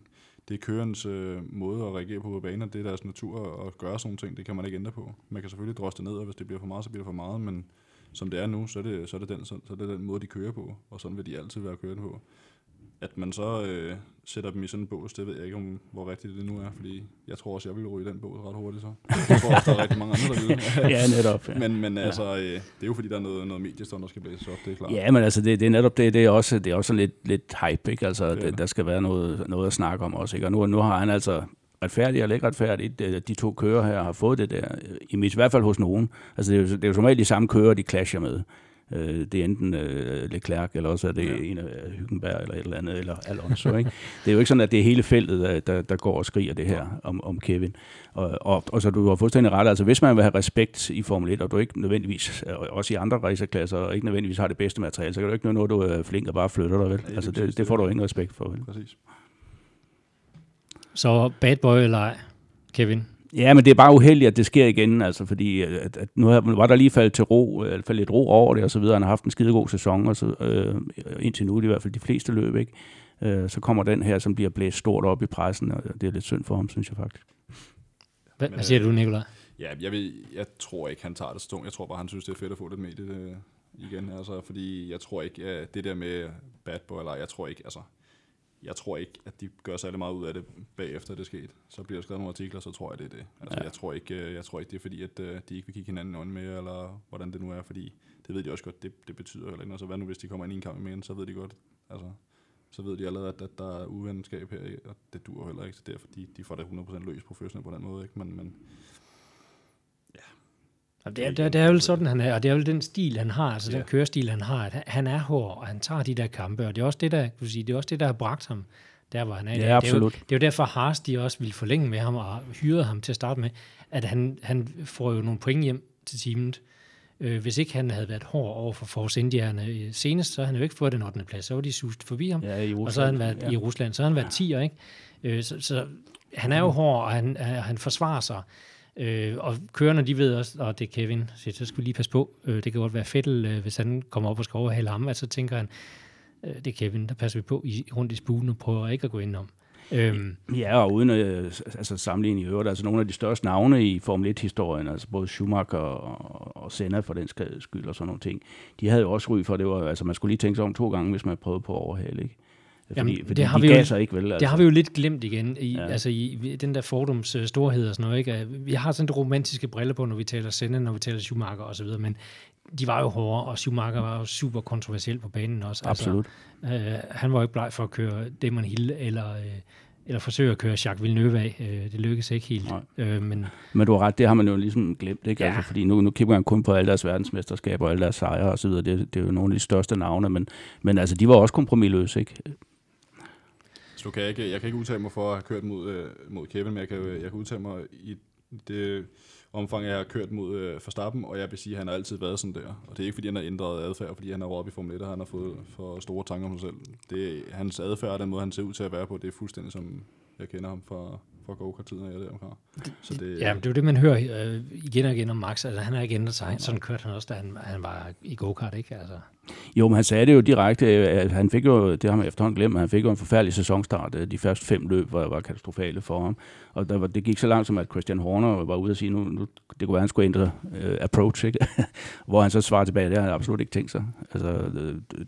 det er kørens øh, måde at reagere på på banen, det er deres natur at gøre sådan nogle ting, det kan man ikke ændre på. Man kan selvfølgelig droste ned, og hvis det bliver for meget, så bliver det for meget, men som det er nu, så er det, så er det, den, så, så er det den måde, de kører på, og sådan vil de altid være kørende på. At man så øh, sætter dem i sådan en bås, det ved jeg ikke, om, hvor rigtigt det nu er, fordi jeg tror også, jeg vil ryge den bås ret hurtigt så. Jeg tror også, der er rigtig mange andre, der vil. ja, netop. Ja. Men, men ja. altså, øh, det er jo fordi, der er noget, noget mediestånd, der skal blæses op, det er klart. Ja, men altså, det, det er netop det, det er også, det er også lidt, lidt hype, ikke? Altså, det, det, der skal være noget, noget at snakke om også, ikke? Og nu, nu har han altså retfærdigt eller ikke retfærdigt, de to kører her har fået det der, i hvert fald hos nogen. Altså, det er jo, det er jo regel de samme kører, de clasher med. Øh, det er enten øh, Leclerc, eller også er det ja. en af Hyggenberg, eller et eller andet, eller Alonso. Ikke? Det er jo ikke sådan, at det er hele feltet, der, der, der går og skriger det her om, om Kevin. Og, og, og så du har fuldstændig ret, altså hvis man vil have respekt i Formel 1, og du ikke nødvendigvis, også i andre racerklasser, og ikke nødvendigvis har det bedste materiale, så kan du ikke noget, du er flink og bare flytter dig, vel? Ja, altså det, det får du ingen respekt for, vel? Præcis. Så bad boy eller ej, Kevin? Ja, men det er bare uheldigt, at det sker igen, altså, fordi at, at nu var der lige faldet til ro, eller faldet lidt ro over det, og så videre. Han har haft en skidegod sæson, og så, øh, indtil nu, i hvert fald de fleste løb, ikke? Øh, så kommer den her, som bliver blæst stort op i pressen, og det er lidt synd for ham, synes jeg faktisk. Hvad, hvad siger du, Nicolaj? Ja, jeg, vil, jeg tror ikke, han tager det stung. Jeg tror bare, han synes, det er fedt at få det med det øh, igen. Altså, fordi jeg tror ikke, at det der med bad boy, eller jeg tror ikke, altså, jeg tror ikke, at de gør særlig meget ud af det bagefter det er sket. Så bliver der skrevet nogle artikler, så tror jeg, det er det. Altså, ja. jeg, tror ikke, øh, jeg tror ikke, det er fordi, at uh, de ikke vil kigge hinanden i øjnene med, eller hvordan det nu er, fordi det ved de også godt, det, det betyder heller ikke noget. Så hvad nu, hvis de kommer ind i en kamp en, så ved de godt, altså, så ved de allerede, at, at der er uvenskab her, og det dur heller ikke, så derfor de, de får det 100% løs professionelt på den måde, ikke? Men, men det, er, det, det er jo sådan, han er, og det er jo den stil, han har, altså ja. den kørestil, han har, at han er hård, og han tager de der kampe, og det er også det, der, kan sige, det er også det, der har bragt ham der, hvor han er. Ja, absolut. Det er, jo, det er jo derfor, Haas de også ville forlænge med ham, og hyrede ham til at starte med, at han, han får jo nogle point hjem til teamet. Øh, hvis ikke han havde været hård over for Force Indierne øh, senest, så havde han jo ikke fået den 8. plads. Så var de sust forbi ham, ja, i Rusland, og så har han været ja. i Rusland. Så har han været ja. 10'er, ikke? Øh, så, så han er jo hård, og han, han forsvarer sig. Øh, og kørerne, de ved også, og det er Kevin, så så skulle lige passe på. Øh, det kan godt være Fettel, øh, hvis han kommer op og skal overhale ham, at så tænker han, øh, det er Kevin, der passer vi på i, rundt i spuden og prøver ikke at gå ind om. Øhm. Ja, og uden øh, at altså, sammenligne i øvrigt, altså nogle af de største navne i Formel 1-historien, altså både Schumacher og, og Senna for den skyld og sådan nogle ting, de havde jo også ry for, det var, altså man skulle lige tænke sig om to gange, hvis man prøvede på at overhale, ikke? Fordi, Jamen, fordi det har de vi jo, ikke, vel? Altså. Det har vi jo lidt glemt igen, i, ja. altså i den der fordums uh, storhed og sådan noget. Ikke? Vi har sådan det romantiske briller på, når vi taler Senna, når vi taler Schumacher og så videre, men de var jo hårde, og Schumacher var jo super kontroversiel på banen også. Absolut. Altså, uh, han var jo ikke bleg for at køre Damon Hill eller... Uh, eller forsøge at køre Jacques Villeneuve af. Øh, det lykkedes ikke helt. Øh, men, men du har ret, det har man jo ligesom glemt, ikke? Ja. Altså, fordi nu, nu kigger man kun på alle deres verdensmesterskaber og alle deres sejre osv. Det, det er jo nogle af de største navne, men, men altså, de var også kompromilløse, ikke? Så kan jeg, ikke, jeg kan ikke udtale mig for at have kørt mod, øh, mod Kevin, men jeg kan, jeg kan udtale mig i det omfang, jeg har kørt mod øh, Verstappen, og jeg vil sige, at han har altid været sådan der. Og det er ikke, fordi han har ændret adfærd, fordi han er oppe i Formel 1, og han har fået for store tanker om sig selv. Det, hans adfærd og den måde, han ser ud til at være på, det er fuldstændig som jeg kender ham fra, fra go-kart-tiden af deromkring. Så det, ja, det er jo det, man hører øh, igen og igen om Max. Altså, han har ikke ændret sig. Sådan kørte han også, da han, han var i go-kart, ikke? Altså. Jo, men han sagde det jo direkte. At han fik jo, det har man efterhånden glemt, han fik jo en forfærdelig sæsonstart. De første fem løb var, var katastrofale for ham. Og der var, det gik så langt som, at Christian Horner var ude og sige, nu, nu det kunne være, at han skulle ændre uh, approach, ikke? hvor han så svarede tilbage, det har han absolut ikke tænkt sig. Altså,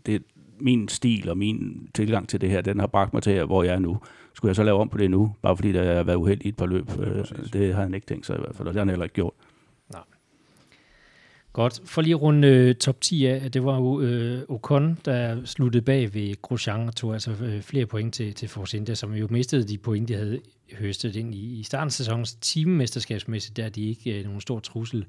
det, min stil og min tilgang til det her, den har bragt mig til her, hvor jeg er nu. Skulle jeg så lave om på det nu, bare fordi der har været uheldig i et par løb? Øh, det har han ikke tænkt sig i hvert fald, og det har han heller ikke gjort. Nej. Godt. For lige rundt øh, top 10 af, det var jo øh, Ocon, der sluttede bag ved Grosjean og tog altså øh, flere point til, til Force India, som jo mistede de point, de havde høstet ind i, i starten af sæsonen. Teammesterskabsmæssigt, der er de ikke øh, nogen stor trussel.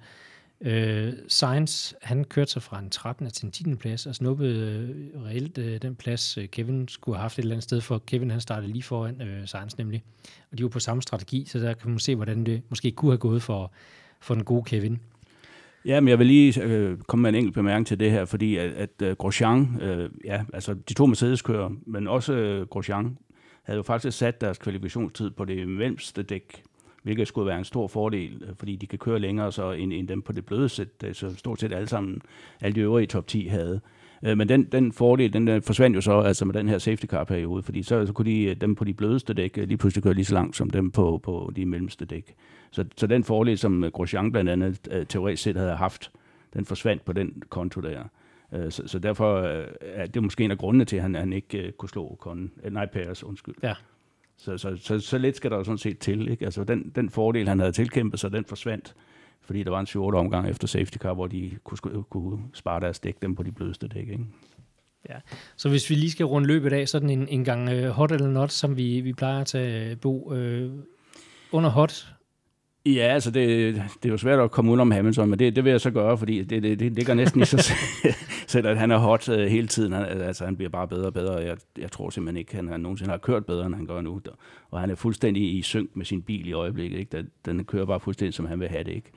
Øh, Sainz, han kørte sig fra en 13. til en 10. plads og snuppede øh, reelt øh, den plads, øh, Kevin skulle have haft et eller andet sted, for Kevin han startede lige foran øh, Sainz nemlig. Og de var på samme strategi, så der kan man se, hvordan det måske kunne have gået for, for den gode Kevin. Ja, men jeg vil lige øh, komme med en enkelt bemærkning til det her, fordi at, at uh, Grosjean, øh, ja, altså de to Mercedes-kører, men også øh, Grosjean, havde jo faktisk sat deres kvalifikationstid på det mellemste dæk, hvilket skulle være en stor fordel, øh, fordi de kan køre længere så end, end dem på det bløde sæt, øh, så stort set alle sammen, alle de øvrige top 10 havde. Øh, men den, den fordel, den forsvandt jo så altså med den her safety car periode, fordi så, så kunne de, dem på de blødeste dæk lige pludselig køre lige så langt som dem på, på de mellemste dæk. Så, så den fordel, som Grosjean blandt andet teoretisk set havde haft, den forsvandt på den konto der. Så, så derfor er det måske en af grundene til, at han, han ikke kunne slå Con, nej, Paris, undskyld. Ja. Så, så, så, så lidt skal der jo sådan set til. Ikke? Altså den, den fordel, han havde tilkæmpet sig, den forsvandt, fordi der var en 7-8 omgang efter safety car, hvor de kunne, kunne spare deres dæk dem på de blødeste dæk. Ikke? Ja, så hvis vi lige skal runde løbet af, sådan en, en gang uh, hot eller not, som vi, vi plejer at tage, Bo, uh, under hot, Ja, altså det, det er jo svært at komme ud om Hamilton, men det, det vil jeg så gøre, fordi det, det, det ligger næsten i sig selv, at han er hot øh, hele tiden. Han, altså, han bliver bare bedre og bedre. Jeg, jeg tror simpelthen ikke, at han nogensinde har kørt bedre, end han gør nu. Og han er fuldstændig i synk med sin bil i øjeblikket. Ikke? Den, den kører bare fuldstændig, som han vil have det. Ikke?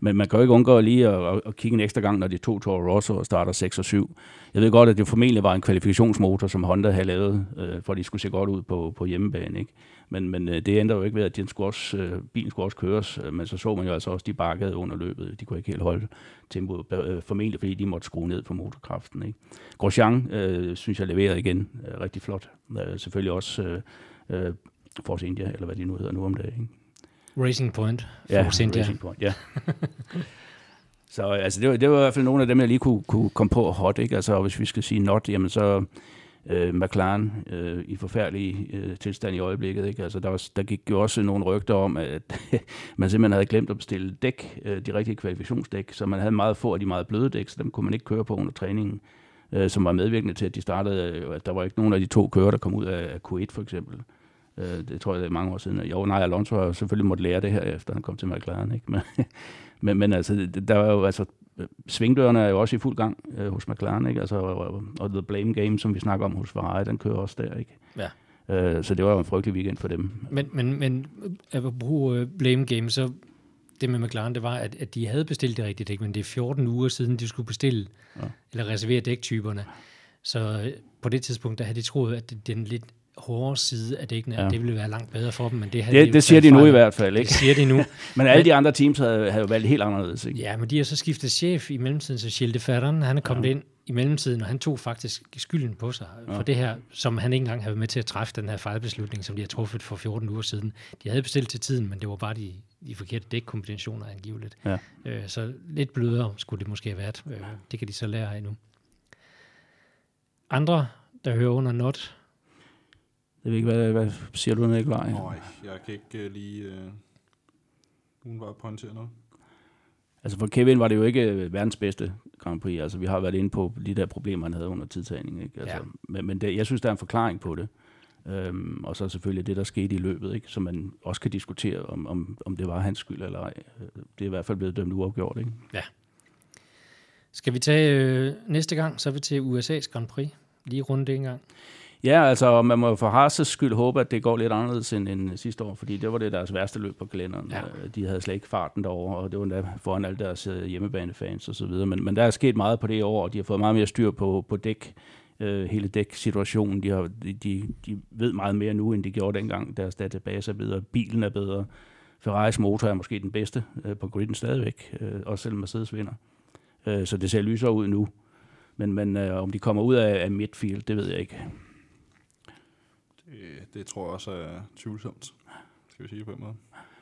Men man kan jo ikke undgå lige at, at, at kigge en ekstra gang, når de to Toro Rosso starter 6 og 7. Jeg ved godt, at det formentlig var en kvalifikationsmotor, som Honda havde lavet, øh, for at de skulle se godt ud på, på hjemmebane. Ikke? Men, men øh, det ændrer jo ikke ved, at den skulle også, øh, bilen skulle også køres. Øh, men så så man jo altså også, de bakkede under løbet. De kunne ikke helt holde tempoet, øh, formentlig fordi de måtte skrue ned på motorkraften. Ikke? Grosjean, øh, synes jeg, leverede igen øh, rigtig flot. Øh, selvfølgelig også øh, øh, Force India, eller hvad de nu hedder nu om dagen. Ikke? Racing Point. Force ja, India. Racing Point, ja. så altså, det, var, det var i hvert fald nogle af dem, jeg lige kunne, kunne komme på hot. Ikke? Altså, hvis vi skal sige not, jamen så øh, McLaren øh, i forfærdelig øh, tilstand i øjeblikket. Ikke? Altså, der, var, der gik jo også nogle rygter om, at man simpelthen havde glemt at bestille dæk, øh, de rigtige kvalifikationsdæk, så man havde meget få af de meget bløde dæk, så dem kunne man ikke køre på under træningen, øh, som var medvirkende til, at de startede, øh, at der var ikke nogen af de to kører, der kom ud af, af Q1 for eksempel. Øh, det tror jeg, det er mange år siden. Jo, nej, Alonso har selvfølgelig måtte lære det her, efter han kom til McLaren. Ikke? Men, men, men altså, der var jo altså svingdørene er jo også i fuld gang øh, hos McLaren, ikke? Altså, og, og The Blame Game, som vi snakker om hos Ferrari, den kører også der, ikke? Ja. Øh, så det var jo en frygtelig weekend for dem. Men, men, men at bruge uh, Blame Game, så det med McLaren, det var, at, at de havde bestilt det rigtigt dæk, men det er 14 uger siden, de skulle bestille ja. eller reservere dæktyperne. Så øh, på det tidspunkt, der havde de troet, at den lidt hårde side af dækkene, ja. det ville være langt bedre for dem, men det havde det, de det siger de nu i hvert fald, ikke? Det siger de nu. men alle de andre teams havde, havde jo valgt helt anderledes, ikke? Ja, men de har så skiftet chef i mellemtiden, så Gilles de Ferderen, han er kommet ja. ind i mellemtiden, og han tog faktisk skylden på sig ja. for det her, som han ikke engang havde med til at træffe den her fejlbeslutning, som de har truffet for 14 uger siden. De havde bestilt til tiden, men det var bare de, de forkerte dækkombinationer angiveligt. Ja. Øh, så lidt blødere skulle det måske have været. Øh, det kan de så lære af nu. Andre, der hører under not, jeg ved ikke, hvad, hvad siger du, Nikolaj? Nej, jeg kan ikke uh, lige uh, var pointere noget. Altså for Kevin var det jo ikke øh, verdens bedste Grand Prix. Altså vi har været inde på de der problemer, han havde under tidtagning. Ikke? Altså, ja. Men, men det, jeg synes, der er en forklaring på det. Øhm, og så selvfølgelig det, der skete i løbet, ikke? som man også kan diskutere, om, om, om det var hans skyld eller ej. Det er i hvert fald blevet dømt uafgjort. Ikke? Ja. Skal vi tage øh, næste gang, så er vi til USA's Grand Prix. Lige rundt det en gang. Ja, altså man må for Haas' skyld håbe, at det går lidt anderledes end, end sidste år, fordi det var det deres værste løb på kalenderen. Ja. Øh, de havde slet ikke farten derovre, og det var endda foran alle deres øh, hjemmebanefans og så videre. Men, men der er sket meget på det år, og de har fået meget mere styr på, på dæk, øh, hele dæksituationen. De, har, de, de, de ved meget mere nu, end de gjorde dengang. Deres database er bedre, bilen er bedre. Ferraris motor er måske den bedste øh, på griden stadigvæk, øh, også selvom Mercedes vinder. Øh, så det ser lysere ud nu. Men, men øh, om de kommer ud af, af midfield, det ved jeg ikke. Det, det tror jeg også er tvivlsomt, skal vi sige på en måde.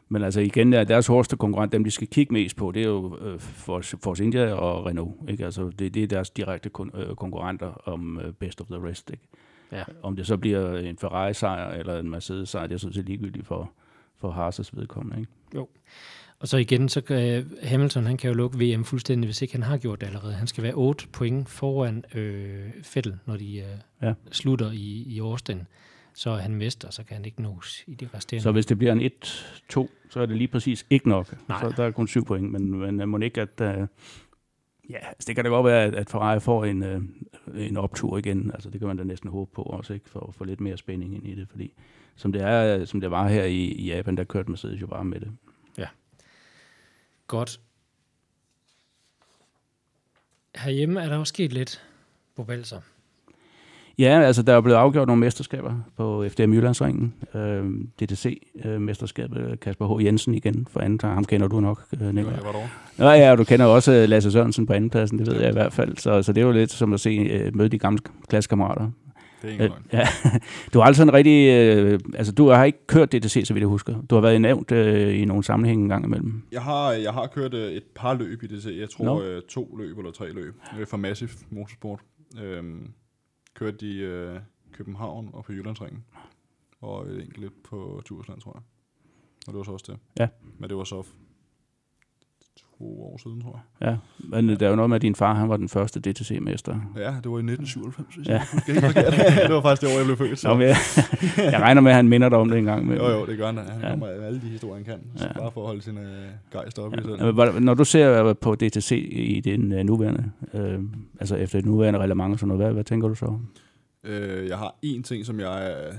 Men altså igen, der, deres hårdeste konkurrent, dem de skal kigge mest på, det er jo øh, Force, Force India og Renault. Ikke? Altså, det, det er deres direkte kon, øh, konkurrenter om øh, best of the rest. Ikke? Ja. Om det så bliver en Ferrari-sejr eller en Mercedes-sejr, det er sådan set ligegyldigt for, for Haas' vedkommende. Ikke? Og så igen, så kan Hamilton, han kan jo lukke VM fuldstændig, hvis ikke han har gjort det allerede. Han skal være 8 point foran øh, Fettel, når de øh, Ja. ja. slutter i, i Austin. Så er han mester, så kan han ikke nås i de resterende. Så hvis det bliver en 1-2, så er det lige præcis ikke nok. Nej. Så der er kun syv point, men, men øh, må ikke, at... Uh, ja, altså det kan da godt være, at, at Ferrari får en, uh, en optur igen. Altså det kan man da næsten håbe på også, ikke? For at få lidt mere spænding ind i det, fordi som det, er, som det var her i, i Japan, der kørte Mercedes jo bare med det. Godt. Herhjemme er der jo sket lidt på Balser. Ja, altså der er blevet afgjort nogle mesterskaber på FDM Jyllandsringen. Øh, DTC-mesterskabet, Kasper H. Jensen igen for anden gang. Ham kender du nok, øh, Ja, Nicolai. Nå ja, og du kender også øh, Lasse Sørensen på andenpladsen, det ved jeg i hvert fald. Så, så det er jo lidt som at se, øh, møde de gamle klassekammerater. Det er ikke Øh, ja. Du har altså en rigtig... Øh, altså, du har ikke kørt DTC, så vidt jeg husker. Du har været nævnt øh, i nogle sammenhænge en gang imellem. Jeg har, jeg har kørt øh, et par løb i det. Jeg tror Nå. øh, to løb eller tre løb øh, for Massive Motorsport. Øhm, kørte i øh, København og på Jyllandsringen. Og et enkelt på Djursland, tror jeg. Og det var så også det. Ja. Men det var så to år siden, tror jeg. Ja, men øh, der er jo noget med, at din far han var den første DTC-mester. Ja, det var i 1997, hvis Ja. ja. jeg husker helt forkert. det var faktisk det år, jeg blev født. Så. Nå, jeg, jeg regner med, at han minder dig om det en gang. Men, Jo, jo, det gør han. Han Ja. ja. kommer med alle de historier, han kan. Så Ja. bare for at holde sin øh, gejst op Ja, det. men Når du ser øh, på DTC i den øh, nuværende, øh, altså efter det nuværende reglement og sådan noget, hvad, hvad tænker du så? Øh, jeg har en ting, som jeg er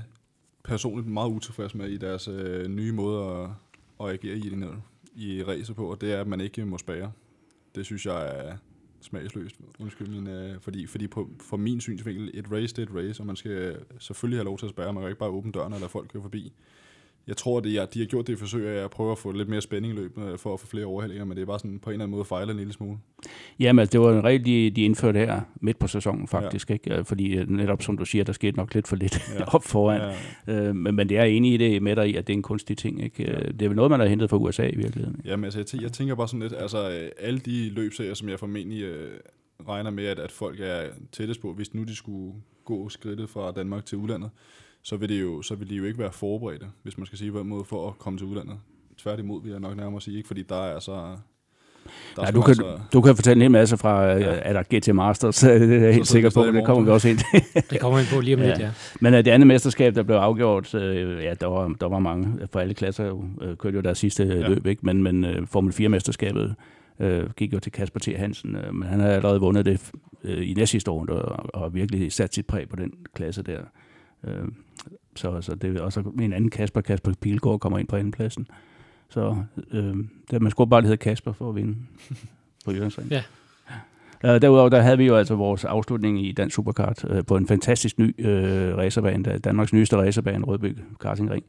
personligt meget utilfreds med i deres øh, nye måde at, at agere i, den, i racer på, og det er, at man ikke må spære. Det synes jeg er smagsløst. Undskyld men, øh, fordi, fordi på, for min synsvinkel, et race, det er et race, og man skal selvfølgelig have lov til at spære, Man kan ikke bare åbne døren eller folk kører forbi. Jeg tror, at de har gjort det i forsøg af at prøve at få lidt mere spænding i løbet for at få flere overhældinger, men det er bare sådan på en eller anden måde fejler en lille smule. Jamen, altså, det var en regel, de, de indførte her midt på sæsonen faktisk, ja. ikke? Øh, Fordi øh, netop som du siger, der skete nok lidt for lidt ja. Op foran. Ja, Øh, men, men det er enig i det med dig i, at det er en kunstig ting, ikke? Ja. Ja. Det er vel noget, man har hentet fra USA i virkeligheden. Jamen altså, jeg, tæ- jeg tænker bare sådan lidt, altså øh, alle de løbserier, som jeg formentlig øh, regner med, at, at folk er tættest på, hvis nu de skulle gå skridtet fra Danmark til udlandet, så vil, det jo, så vil de jo ikke være forberedte, hvis man skal sige på en måde, for at komme til udlandet. Tværtimod vil jeg nok nærmere sige, ikke? fordi der er så... Der er Ja, du, kan, altså, du kan fortælle en hel masse fra, ja. Ja. er der GT Masters, det er jeg helt Så sikker på, det kommer vi også ind. Det kommer vi på lige om Ja. lidt, ja. Men uh, det andet mesterskab, der blev afgjort, øh, ja, der var, der var mange for alle klasser, jo, øh, kørte jo deres sidste ja. Løb, ikke? men, men uh, Formel 4-mesterskabet øh, gik jo til Kasper T. Hansen, øh, men han havde allerede vundet det øh, i næste sidste år, og, og virkelig sat sit præg på den klasse der. Øh, så, så det er også en anden Kasper, Kasper Pilgaard, kommer ind på andenpladsen. Så øh, det, man skulle bare hedde Kasper for at vinde på Jyllandsringen. Ja. Uh, derudover der havde vi jo altså vores afslutning i Dansk Superkart uh, på en fantastisk ny uh, racerbane, der, Danmarks nyeste racerbane, Rødby Kartingring.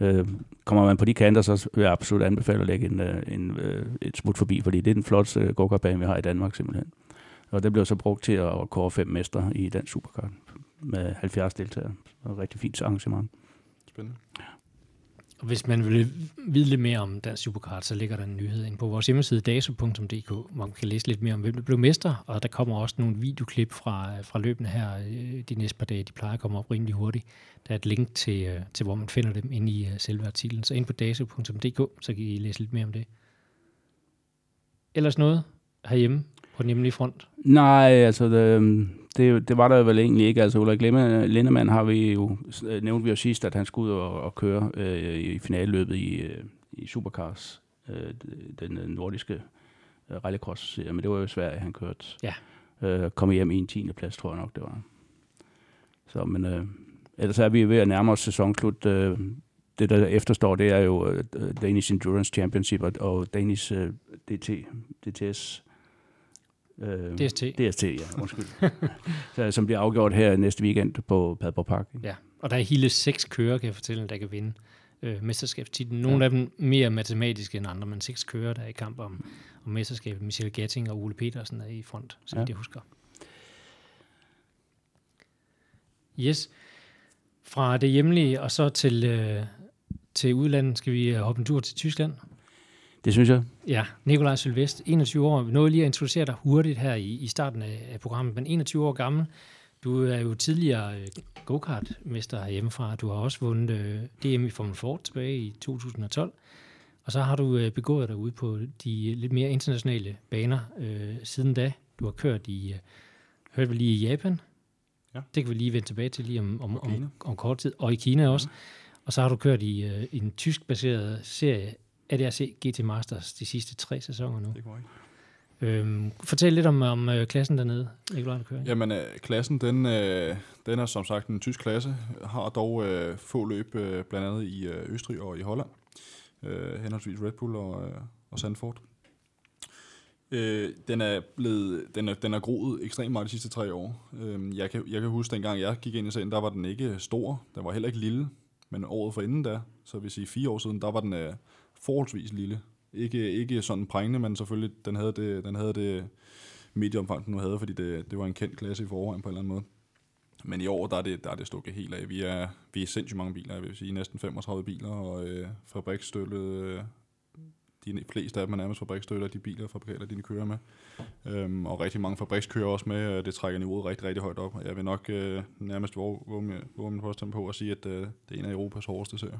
Uh, kommer man på de kanter, så vil jeg absolut anbefale at lægge en, uh, en, uh, et smut forbi, fordi det er den flotteste uh, go-kartbane, vi har i Danmark simpelthen. Og det blev så brugt til at kåre fem mester i Dansk Superkart med 70 deltagere. Så et rigtig fint arrangement. spændende. Og hvis man vil vide lidt mere om Dansk Superkart, så ligger der en nyhed ind på vores hjemmeside daso.dk, hvor man kan læse lidt mere om, hvem der blev mester, og der kommer også nogle videoklip fra, fra løbende her øh, de næste par dage. De plejer at komme op rimelig hurtigt. Der er et link til, øh, til hvor man finder dem inde i øh, selve artiklen. Så ind på daso.dk, så kan I læse lidt mere om det. Ellers noget herhjemme på den hjemlige front? Nej, altså det, det, det var der vel egentlig ikke. Altså Ulrik Linde- Lindemann har vi jo, øh, nævnte vi jo sidst, at han skulle ud og, og køre øh, i finaleløbet i, øh, i Supercars, øh, den øh, nordiske øh, rallycross men det var jo Sverige, han kørte. Ja. Øh, kom hjem i en 10. plads, tror jeg nok, det var. Så, men øh, ellers er vi ved at nærme os sæsonslut. Øh, det, der efterstår, det er jo øh, Danish Endurance Championship og, og Danish øh, DT, DTS. Øh, DST. DST, ja, undskyld. så, som bliver afgjort her næste weekend på Padborg Park. ikke? Ja, og der er hele seks kører, kan jeg fortælle, der kan vinde øh, mesterskabstitlen. Nogle ja. af dem mere matematiske end andre, men seks kører, der er i kamp om, om mesterskabet. Michel Gatting og Ole Petersen er i front, så Ja. jeg husker. Yes. Fra det hjemlige og så til, øh, til udlandet. Skal vi hoppe en tur til Tyskland? Det synes jeg. Ja, Nikolaj Sylvest, 21 år. Vi nåede lige at introducere dig hurtigt her i, i starten af, af programmet, men 21 år gammel. Du er jo tidligere øh, go-kart-mester hjemmefra. Du har også vundet øh, DM i Formel Ford tilbage i 2012. Og så har du øh, begået dig ude på de lidt mere internationale baner øh, siden da. Du har kørt i, øh, hørte vi lige i Japan. Ja. Det kan vi lige vende tilbage til lige om, om, om, om kort tid. Og i Kina også. Og så har du kørt i, øh, i en tysk-baseret serie, ADAC GT Masters, de sidste tre sæsoner nu. Det er korrekt. Øhm, fortæl lidt om, om øh, klassen dernede, Nikolaj, der kører. Jamen, øh, klassen, den, øh, den er som sagt en tysk klasse, har dog øh, få løb, øh, blandt andet i øh, Østrig og i Holland, øh, henholdsvis Red Bull og, øh, og Sandford. Øh, den er blevet, den er, den er groet ekstremt meget de sidste tre år. Øh, jeg, kan, jeg kan huske, dengang jeg gik ind i serien, der var den ikke stor, den var heller ikke lille, men året for inden da, så vil sige fire år siden, der var den øh, forholdsvis lille. Ikke, ikke sådan prængende, men selvfølgelig, den havde det, den havde det medieomfang, den nu havde, fordi det, det var en kendt klasse i forvejen på en eller anden måde. Men i år, der er det, der er det stukket helt af. Vi er, vi er sindssygt mange biler, jeg vil sige næsten 35 biler, og øh, fabriksstøttet, øh, de fleste af dem er nærmest fabriksstøtter, de biler, fabrikater, de kører med. Øhm, og rigtig mange fabrikskører også med, og det trækker niveauet rigtig, rigtig højt op. Jeg vil nok øh, nærmest våge, våge min påstand på at sige, at øh, det er en af Europas hårdeste serier.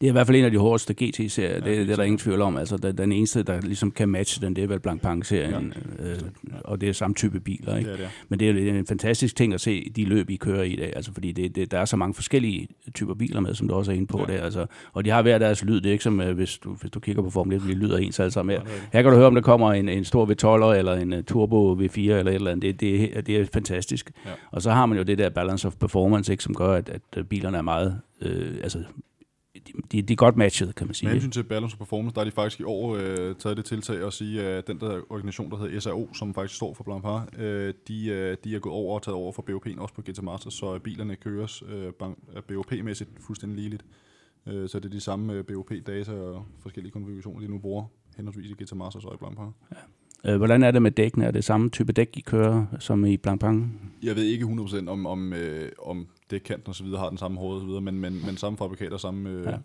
Det er i hvert fald en af de hårdeste GT-serier, Ja, det, det er der ingen tvivl om. Altså, den, den eneste, der ligesom kan matche den, det er vel Blancpain-serien, ja. øh, og det er samme type biler. Ikke? Det det. Men det er jo en fantastisk ting at se de løb, I kører i dag, altså, fordi det, det, der er så mange forskellige typer biler med, som du også er inde på Ja. der. Altså, og de har hver deres lyd, det er ikke som, øh, hvis, du, hvis du kigger på Formel 1, de lyder ens alle sammen. Her, det er det. her kan du høre, om der kommer en, en stor V12 eller en uh, Turbo V4 eller et eller andet. Det, det, er- det er fantastisk. Ja. Og så har man jo det der balance of performance, ikke, som gør, at, at øh, bilerne er meget... Øh, altså, de, de, er godt matchet, kan man sige. Med hensyn til balance og performance, der er de faktisk i år øh, taget det tiltag at sige, at den der organisation, der hedder SAO, som faktisk står for Blancpain, øh, de, øh, de er gået over og taget over for BOP'en, også på GT Masters, så bilerne køres øh, ban- øh, BOP-mæssigt fuldstændig ligeligt. Øh, så det er de samme øh, BOP-data og forskellige konfigurationer, de nu bruger henholdsvis i GT Masters og i Blancpain. Øh, hvordan er det med dækkene? Er det samme type dæk, I kører som i Blancpain? Jeg ved ikke 100% om, om, øh, om dækkanten og så videre har den samme hårde og så videre, men, men, men samme fabrikat og samme øh, Ja.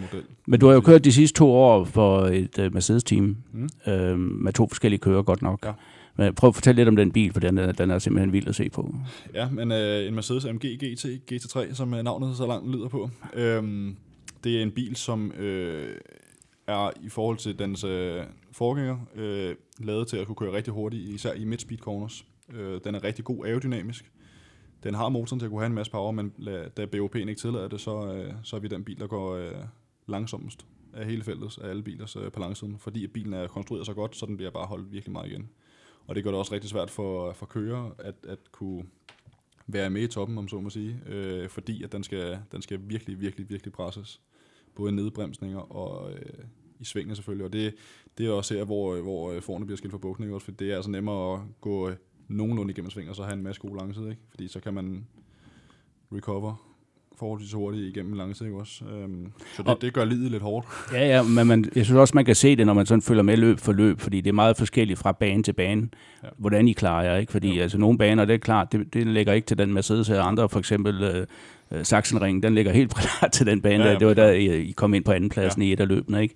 model. Men du har jo kørt de sidste to år for et uh, Mercedes-team, Mm. øh, med to forskellige kører godt nok. Ja. Men prøv at fortælle lidt om den bil, for den er, den er simpelthen vild at se på. Ja, men øh, en Mercedes AMG GT GT3, som øh, navnet så langt lyder på. Øhm, det er en bil, som øh, er i forhold til dens øh, forgænger øh, lavet til at kunne køre rigtig hurtigt, især i mid-speed corners. Øh, den er rigtig god aerodynamisk. Den har motoren til at kunne have en masse power, men da BOP'en ikke tillader det, så, øh, så er vi den bil, der går øh, langsomst af hele feltet, af alle bilers øh, på fordi at bilen er konstrueret så godt, så den bliver bare holdt virkelig meget igen. Og det gør det også rigtig svært for, for kører at, at kunne være med i toppen, om så må sige, øh, fordi at den skal, den skal virkelig, virkelig, virkelig presses. Både i nedbremsninger og øh, i svingene selvfølgelig, og det, det er også her, hvor, hvor øh, forne bliver skilt fra bukning også, for det er altså nemmere at gå nogenlunde igennem sving, og så have en masse gode langside, ikke? fordi så kan man recover forholdsvis hurtigt igennem langside, ikke også? Øhm, så det, Og- det gør livet lidt hårdt. Ja, ja, men man, jeg synes også, man kan se det, når man sådan følger med løb for løb, fordi det er meget forskelligt fra bane til bane, ja. Ja. hvordan I klarer jer, ikke? Fordi Jo. altså, nogle baner, det er klart, det, det lægger ikke til den Mercedes her, andre for eksempel øh, øh, Sachsenring, den ligger helt klart til den bane, Ja, ja, ja, der. det var der. I, I kom ind på andenpladsen ja. i et af løbene, ikke?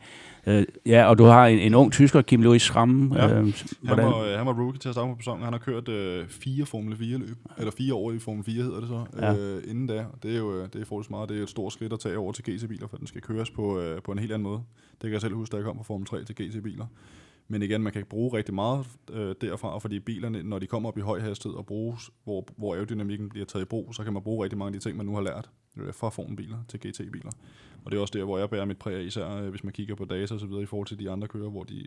Øh, ja, og du har en, en ung tysker, Kim Louis Schramm. Ja. Øh, Han var, øh, han var rookie til at starte på sæsonen. Han har kørt øh, fire Formel 4-løb, eller fire år i Formel 4 hedder det så, Ja. øh, inden da. Det er jo øh, det er forholdsvis meget. Det er et stort skridt at tage over til GT-biler, for den skal køres på, øh, på en helt anden måde. Det kan jeg selv huske, da jeg kom fra Formel 3 til GT-biler. Men igen, man kan bruge rigtig meget øh, derfra, fordi bilerne, når de kommer op i høj hastighed og bruges, hvor, hvor aerodynamikken bliver taget i brug, så kan man bruge rigtig mange af de ting, man nu har lært øh, fra Formel-biler til GT-biler. Og det er også der, hvor jeg bærer mit præg af, især øh, hvis man kigger på data og så videre i forhold til de andre kører, hvor de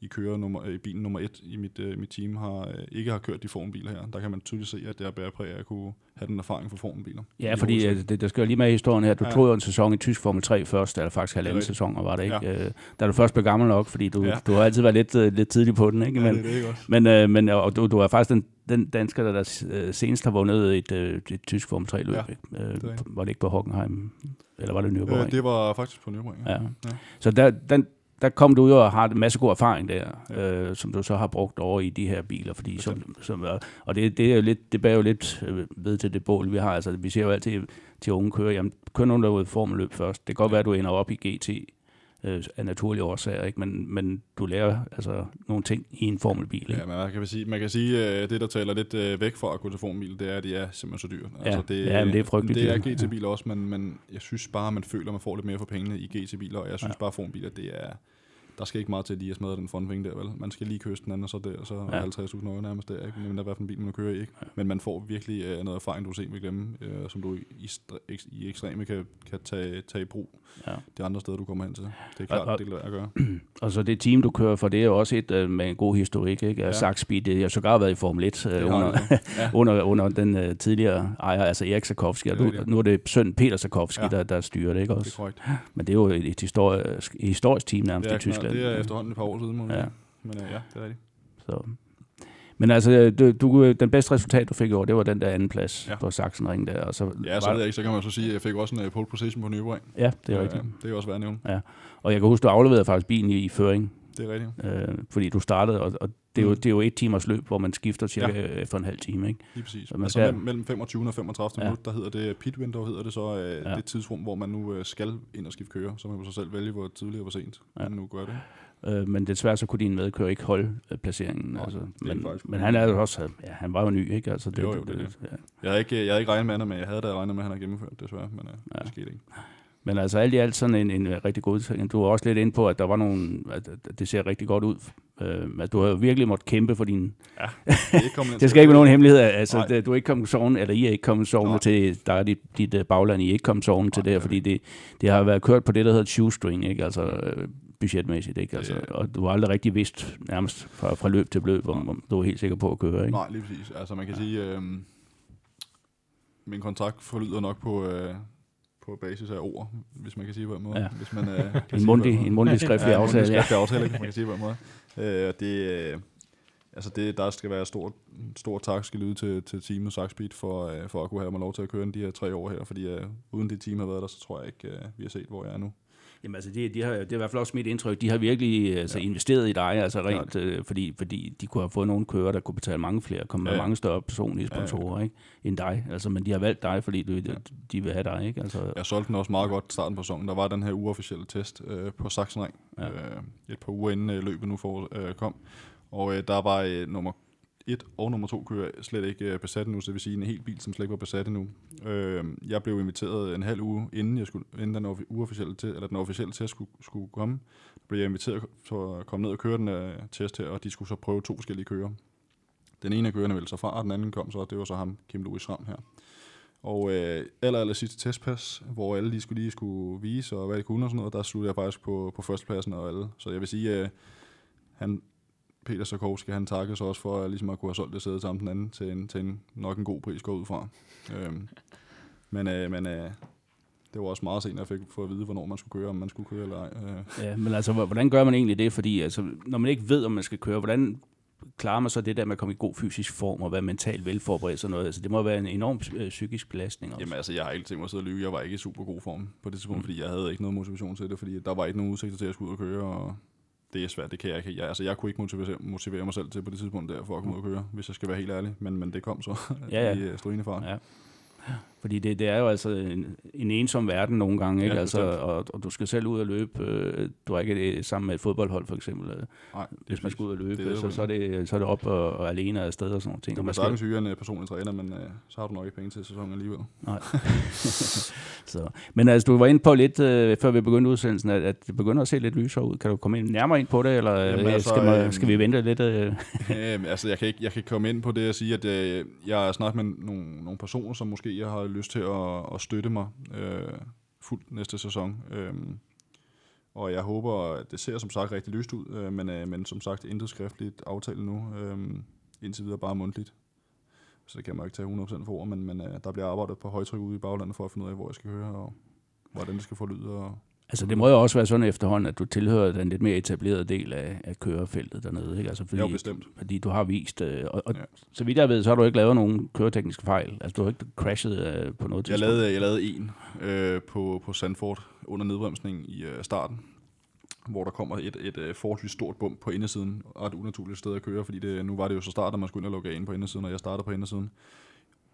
i kører nummer, øh, bilen nummer et i mit, øh, mit team har, øh, ikke har kørt de formbiler her. Der kan man tydeligt se, at jeg bærer præg af at kunne have den erfaring for formbiler. ja, fordi øh, det, der skal jo lige med i historien her. Du ja. Ja. tog jo en sæson i tysk Formel 3 først, eller faktisk halvanden rigtigt. sæson, og var det ikke? Ja. Øh, da du først blev gammel nok, fordi du, ja. Ja. du har altid været lidt, øh, lidt tidlig på den, ikke? Ja, Men, det er det ikke også. Men, øh, men og du, du er faktisk den, den dansker, der, der øh, senest har vundet et, øh, et tysk Formel 3-løb. Ja, Ja, øh, var det ikke på Hockenheim? Eller var det Nürburgring? Øh, det var faktisk på Nürburgring. ja. Ja. ja. Så der, den, der kom du jo og har en masse god erfaring der, ja. øh, som du så har brugt over i de her biler, fordi som, som, og det, det er jo lidt, det bærer jo lidt øh, ved til det bål, vi har. Altså, vi ser jo altid til unge kører, jamen, kør nogen derude formelløb først. Det kan godt være, at du ender op i GT, øh, af naturlige årsager, ikke? Men, men du lærer altså nogle ting i en formelbil. Ikke? Ja, man kan sige, man kan sige at det, der taler lidt øh, væk fra formelbil, det er, at de er simpelthen så dyre. Ja, altså, det, ja men det er frygteligt Det er GT-biler også, men, men jeg synes bare, man føler, at man får lidt mere for pengene i GT-biler, og jeg synes ja. bare, at formelbiler, det er der skal ikke meget til lige at smadre den frontving der, vel? Man skal lige kysse den anden, og så der, og så ja. 50.000 euro nærmest der, ikke? Men hvad for en bil man kører i, ikke? Ja. Men man får virkelig uh, noget erfaring, du se vil glemme, uh, som du i, i, ekstreme kan, kan tage, tage i brug ja. de andre steder, du kommer hen til. Det er klart, og, det er at gøre. Og så det team, du kører for, det er jo også et uh, med en god historik, ikke? Ja. Sax Speed, det har sågar været i Formel 1 uh, under, ja. under, under den uh, tidligere ejer, altså Erik Sarkovski, og nu, nu er det søn Peter Sarkovski, ja. der, der styrer det, ikke også? Det er korrekt. Men det er jo et, et historisk, historisk team nærmest ja, i Tyskland. Det er efterhånden et par år siden, må ja. Men uh, ja, det er rigtigt. Så. Men altså, du, du, den bedste resultat, du fik i år, det var den der anden plads ja. på Sachsenring der. Og så ja, så ved jeg ikke, så kan man så sige, at jeg fik også en uh, pole position på Nürburgring. Ja, det er rigtigt. Det er også værd at nævne. Ja. Og jeg kan huske, du afleverede faktisk bilen i, i føring. Det er rigtigt. Øh, fordi du startede, og, og det, er jo, mm. det er jo et timers løb, hvor man skifter cirka ja. efter en halv time. Ikke? Lige præcis. Så man altså skal... mellem 25 og 35 ja. minutter, der hedder det pit window, hedder det så, øh, ja. det tidsrum, hvor man nu øh, skal ind og skifte kører, så man kan så selv vælge, hvor tidligt og hvor sent ja. man nu gør det. Øh, men desværre så kunne din medkører ikke holde øh, placeringen. altså, men, men han er jo også, ja, han var jo ny, ikke? Altså, det, jo, jo, det, det, ja. Jeg havde ikke, jeg havde ikke regnet med det, men jeg havde da regnet med, at han har gennemført desværre, men øh, ja. det skete ikke. Men altså alt i alt sådan en, en rigtig god ting. Du var også lidt ind på, at der var nogle, at det ser rigtig godt ud. Øh, at du har virkelig måttet kæmpe for din... Ja, det, det skal ikke være nogen hemmelighed. Altså, det, du er ikke kommet sovende, eller I er ikke kommet sovende til, der er dit, dit øh, bagland, I er ikke kommet sovende til det, fordi det, det har været kørt på det, der hedder shoestring, ikke? Altså, øh, budgetmæssigt, ikke? Altså, og du har aldrig rigtig vidst nærmest fra, fra løb til løb, om, om du er helt sikker på at køre, ikke? Nej, lige præcis. Altså man kan ja. sige, øh, min kontrakt forlyder nok på, øh, på basis af ord, hvis man kan sige på en måde. Ja. Hvis man, øh, en, mundtlig, en mundtlig skriftlig ja, aftale. En mundtlig skriftlig aftale, kan man kan sige på en måde. Øh, det, øh, altså det, der skal være stor, stor tak skal lyde til, til teamet Saxbeat for, øh, for at kunne have mig lov til at køre de her tre år her, fordi øh, uden det team har været der, så tror jeg ikke, øh, vi har set, hvor jeg er nu. Jamen altså, det, de har, det er i hvert fald også mit indtryk. De har virkelig altså, ja. investeret i dig, altså rent, øh, fordi, fordi de kunne have fået nogle kører, der kunne betale mange flere, komme ja. med mange større personlige sponsorer, ja, ja. Ikke? end dig. Altså, men de har valgt dig, fordi du, ja. de vil have dig. Ikke? Altså, jeg solgte den også meget godt starten på sæsonen. Der var den her uofficielle test øh, på Sachsenring, ja. øh, et par uger inden øh, løbet nu for, øh, kom. Og øh, der var øh, nummer 1 og nummer 2 kører slet ikke øh, besat nu, så det vil sige en hel bil, som slet ikke var besat endnu. Øh, jeg blev inviteret en halv uge, inden, jeg skulle, inden den uofficielle til, eller den officielle test skulle, skulle komme, blev jeg inviteret for at komme ned og køre den uh, test her, og de skulle så prøve to forskellige kører. Den ene af kørerne ville så fra, og den anden kom så, det var så ham, Kim Louis Ram her. Og øh, aller, aller sidste testpas, hvor alle lige skulle lige skulle vise, og hvad de kunne og sådan noget, der sluttede jeg faktisk på, på førstepladsen og alle. Så jeg vil sige, øh, han, Peter Sarkovski, han takkede så også for at, ligesom at kunne have solgt det sæde sammen den anden til en, til en nok en god pris gå ud fra. øhm, men øh, men øh, det var også meget sent, at jeg fik for at vide, hvornår man skulle køre, om man skulle køre eller ej. Øh. Ja, men altså, hvordan gør man egentlig det? Fordi altså, når man ikke ved, om man skal køre, hvordan klarer man så det der med at komme i god fysisk form og være mentalt velforberedt sådan noget? Altså, det må være en enorm øh, psykisk belastning også. Jamen altså, jeg har ikke tænkt mig at sidde og lyve. Jeg var ikke i super god form på det tidspunkt, mm. fordi jeg havde ikke noget motivation til det, fordi der var ikke nogen udsigter til at skulle ud og køre, og det er svært, det kan jeg ikke. Jeg, altså, jeg kunne ikke motivere, motivere mig selv til på det tidspunkt der, for at komme ud og køre, hvis jeg skal være helt ærlig. Men, men det kom så ja, ja. i uh, strygende fart. Ja. Fordi det, det er jo altså en, en ensom verden nogle gange, ikke? Ja, altså, og, og du skal selv ud og løbe. Øh, du er ikke det, sammen med et fodboldhold, for eksempel. Øh, Nej, Hvis man skal ud og løbe, det så, så, er det, så er det op og, og alene af sted og sådan noget. Du kan sagtens hyre en personlig træner, men uh, så har du nok ikke penge til sæsonen alligevel. Nej. så. Men altså, du var inde på lidt, uh, før vi begyndte udsendelsen, at, at det begynder at se lidt lysere ud. Kan du komme ind, nærmere ind på det, eller Jamen, altså, skal, man, skal vi vente lidt? Uh? Jamen, altså, jeg kan, ikke, jeg kan komme ind på det og sige, at uh, jeg har snakket med nogle, nogle personer, som måske jeg har lyst til at, at støtte mig øh, fuldt næste sæson. Øh, og jeg håber, at det ser som sagt rigtig lyst ud, øh, men, øh, men som sagt intet skriftligt aftale nu. Øh, indtil videre bare mundtligt. Så det kan man ikke tage 100% for ord, men, men øh, der bliver arbejdet på højtryk ude i baglandet for at finde ud af, hvor jeg skal høre, og hvordan det skal få lyd, og Altså det må jo også være sådan efterhånden, at du tilhører den lidt mere etablerede del af, af kørefeltet dernede. Ikke? Altså fordi, jo, bestemt. Fordi du har vist, øh, og, og ja. så vidt jeg ved, så har du ikke lavet nogen køretekniske fejl. Altså du har ikke crashet øh, på noget tidspunkt. Jeg lavede, jeg lavede en øh, på, på Sandford under nedbremsning i øh, starten. hvor der kommer et, et, et forholdsvis stort bump på indersiden, og et unaturligt sted at køre, fordi det, nu var det jo så start, at man skulle ind og logge ind på indersiden, og jeg startede på indersiden.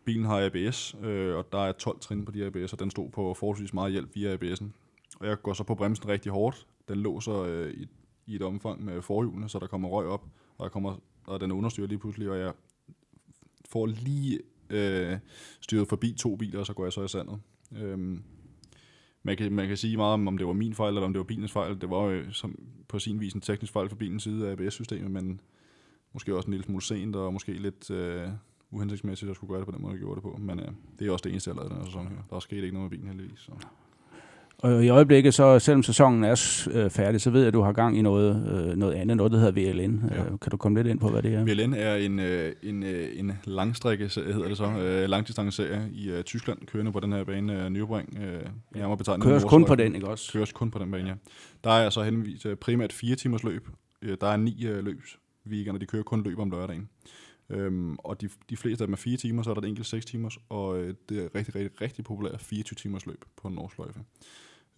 Bilen har ABS, øh, og der er 12 trin på de ABS, og den stod på forholdsvis meget hjælp via ABS'en. Og jeg går så på bremsen rigtig hårdt. Den låser øh, i, i et omfang med forhjulene, så der kommer røg op, og, der kommer, og den understyrer lige pludselig, og jeg får lige øh, styret forbi to biler, og så går jeg så i sandet. Øhm, man, kan, man kan sige meget om, om det var min fejl, eller om det var bilens fejl. Det var jo øh, som, på sin vis en teknisk fejl for bilens side af ABS-systemet, men måske også en lille smule sent, og måske lidt øh, uhensigtsmæssigt at skulle gøre det på den måde, jeg gjorde det på. Men øh, det er også det eneste, jeg lavede den her sæson her. Der er sket ikke noget med bilen heldigvis. Så. Og i øjeblikket, så selvom sæsonen er øh, færdig, så ved jeg, at du har gang i noget, øh, noget andet, noget der hedder VLN. Ja. Øh, kan du komme lidt ind på, hvad det er? VLN er en, øh, en, øh, en langstrække, hedder det så, øh, langdistanceserie i øh, Tyskland, kørende på den her bane, øh, Nürburgring. Øh, nærmere betegnet Køres kun på den, ikke også? Køres kun på den bane, ja. Der er altså henvist øh, primært fire timers løb. Øh, der er ni øh, løbs weekender, de kører kun løb om lørdagen. Øhm, og de, de fleste af dem er fire timer, så er der et enkelt seks timers, og øh, det er rigtig, rigtig, rigtig populært 24 timers løb på en årsløjfe.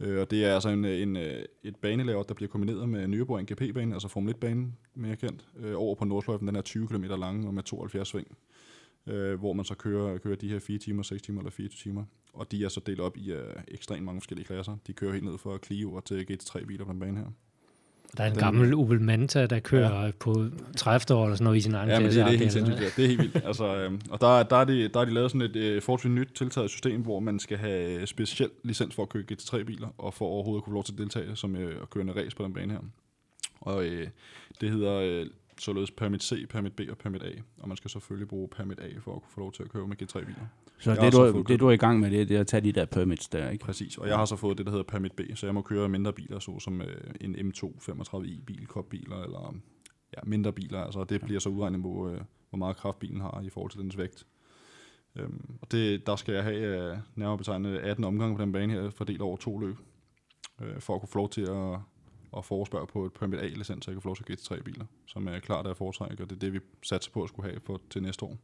Øh, og det er altså en, en, øh, et banelayout, der bliver kombineret med Nürburgring GP-bane, altså Formel 1-banen, mere kendt, øh, over på Nordsløjfen. Den er 20 km lang og med 72 sving, øh, hvor man så kører, kører de her 4 timer, 6 timer eller 24 timer. Og de er så delt op i øh, ekstremt mange forskellige klasser. De kører helt ned fra Clio og til GT3-biler på den bane her. Der er en den, gammel Opel Manta, der kører ja. på 30 år eller sådan noget i sin egen ja, men det, det er helt sindssygt. Ja. Det er helt vildt. Altså, øhm, og der, der, er de, der er de lavet sådan et øh, forholdsvis nyt tiltaget system, hvor man skal have speciel licens for at køre GT3-biler, og for overhovedet at kunne få lov til at deltage som øh, at køre en race på den bane her. Og øh, det hedder øh, således Permit C, Permit B og Permit A. Og man skal selvfølgelig bruge Permit A for at kunne få lov til at køre med GT3-biler. Så det du, det, du er i gang med, det, det er at tage de der permits der, ikke? Præcis, og jeg har så fået det, der hedder Permit B, så jeg må køre mindre biler, så som øh, en M2 35i bil, biler eller ja, mindre biler. Altså, det bliver så udregnet på, øh, hvor meget kraft bilen har i forhold til dens vægt. Øhm, og det, der skal jeg have øh, nærmere betegnet 18 omgange på den bane her, fordelt over to løb, øh, for at kunne få lov til at, og forespørge på et Permit A-licens, så jeg kan få lov til at tre biler, som er klart af foretrække, og det er det, vi satser på at skulle have for, til næste år.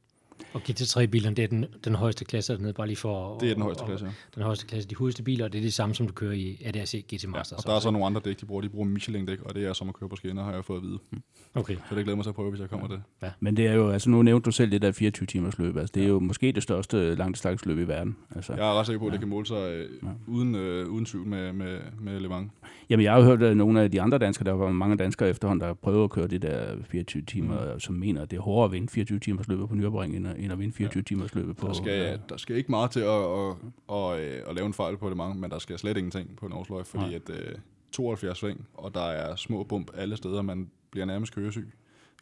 Og GT3-bilerne, det er den, den højeste klasse dernede, bare lige for... Det er den højeste klasse, ja. Den højeste klasse. De hurtigste biler, og det er det samme, som du kører i ADAC GT Master. Ja, og der er så nogle andre dæk, de bruger. De bruger Michelin-dæk, og det er som at køre på skinner, har jeg fået at vide. Mm. Okay. Så det glæder mig til at prøve, hvis jeg kommer ja. det. Ja. Men det er jo, altså nu nævnte du selv det der 24 timers løb. Altså, det er ja. jo måske det største langdistanceløb i verden. Altså, jeg er ret sikker på, at det kan måle sig øh, ja. uden, øh, uden tvivl med, med, med Le Mans. Jamen, jeg har jo hørt at nogle af de andre danskere, der var mange danskere efterhånden, der prøver at køre det der 24 timer, mm. som mener, at det er hårdere at vinde 24 timers løb på Nürburgring, end at, end at vinde 24 ja. timers løb på... Der skal, ja. der skal ikke meget til at, at, at, at, at lave en fejl på det mange, men der skal slet ingenting på en årsløg, fordi Nej. at uh, 72 sving, og der er små bump alle steder, man bliver nærmest køresyg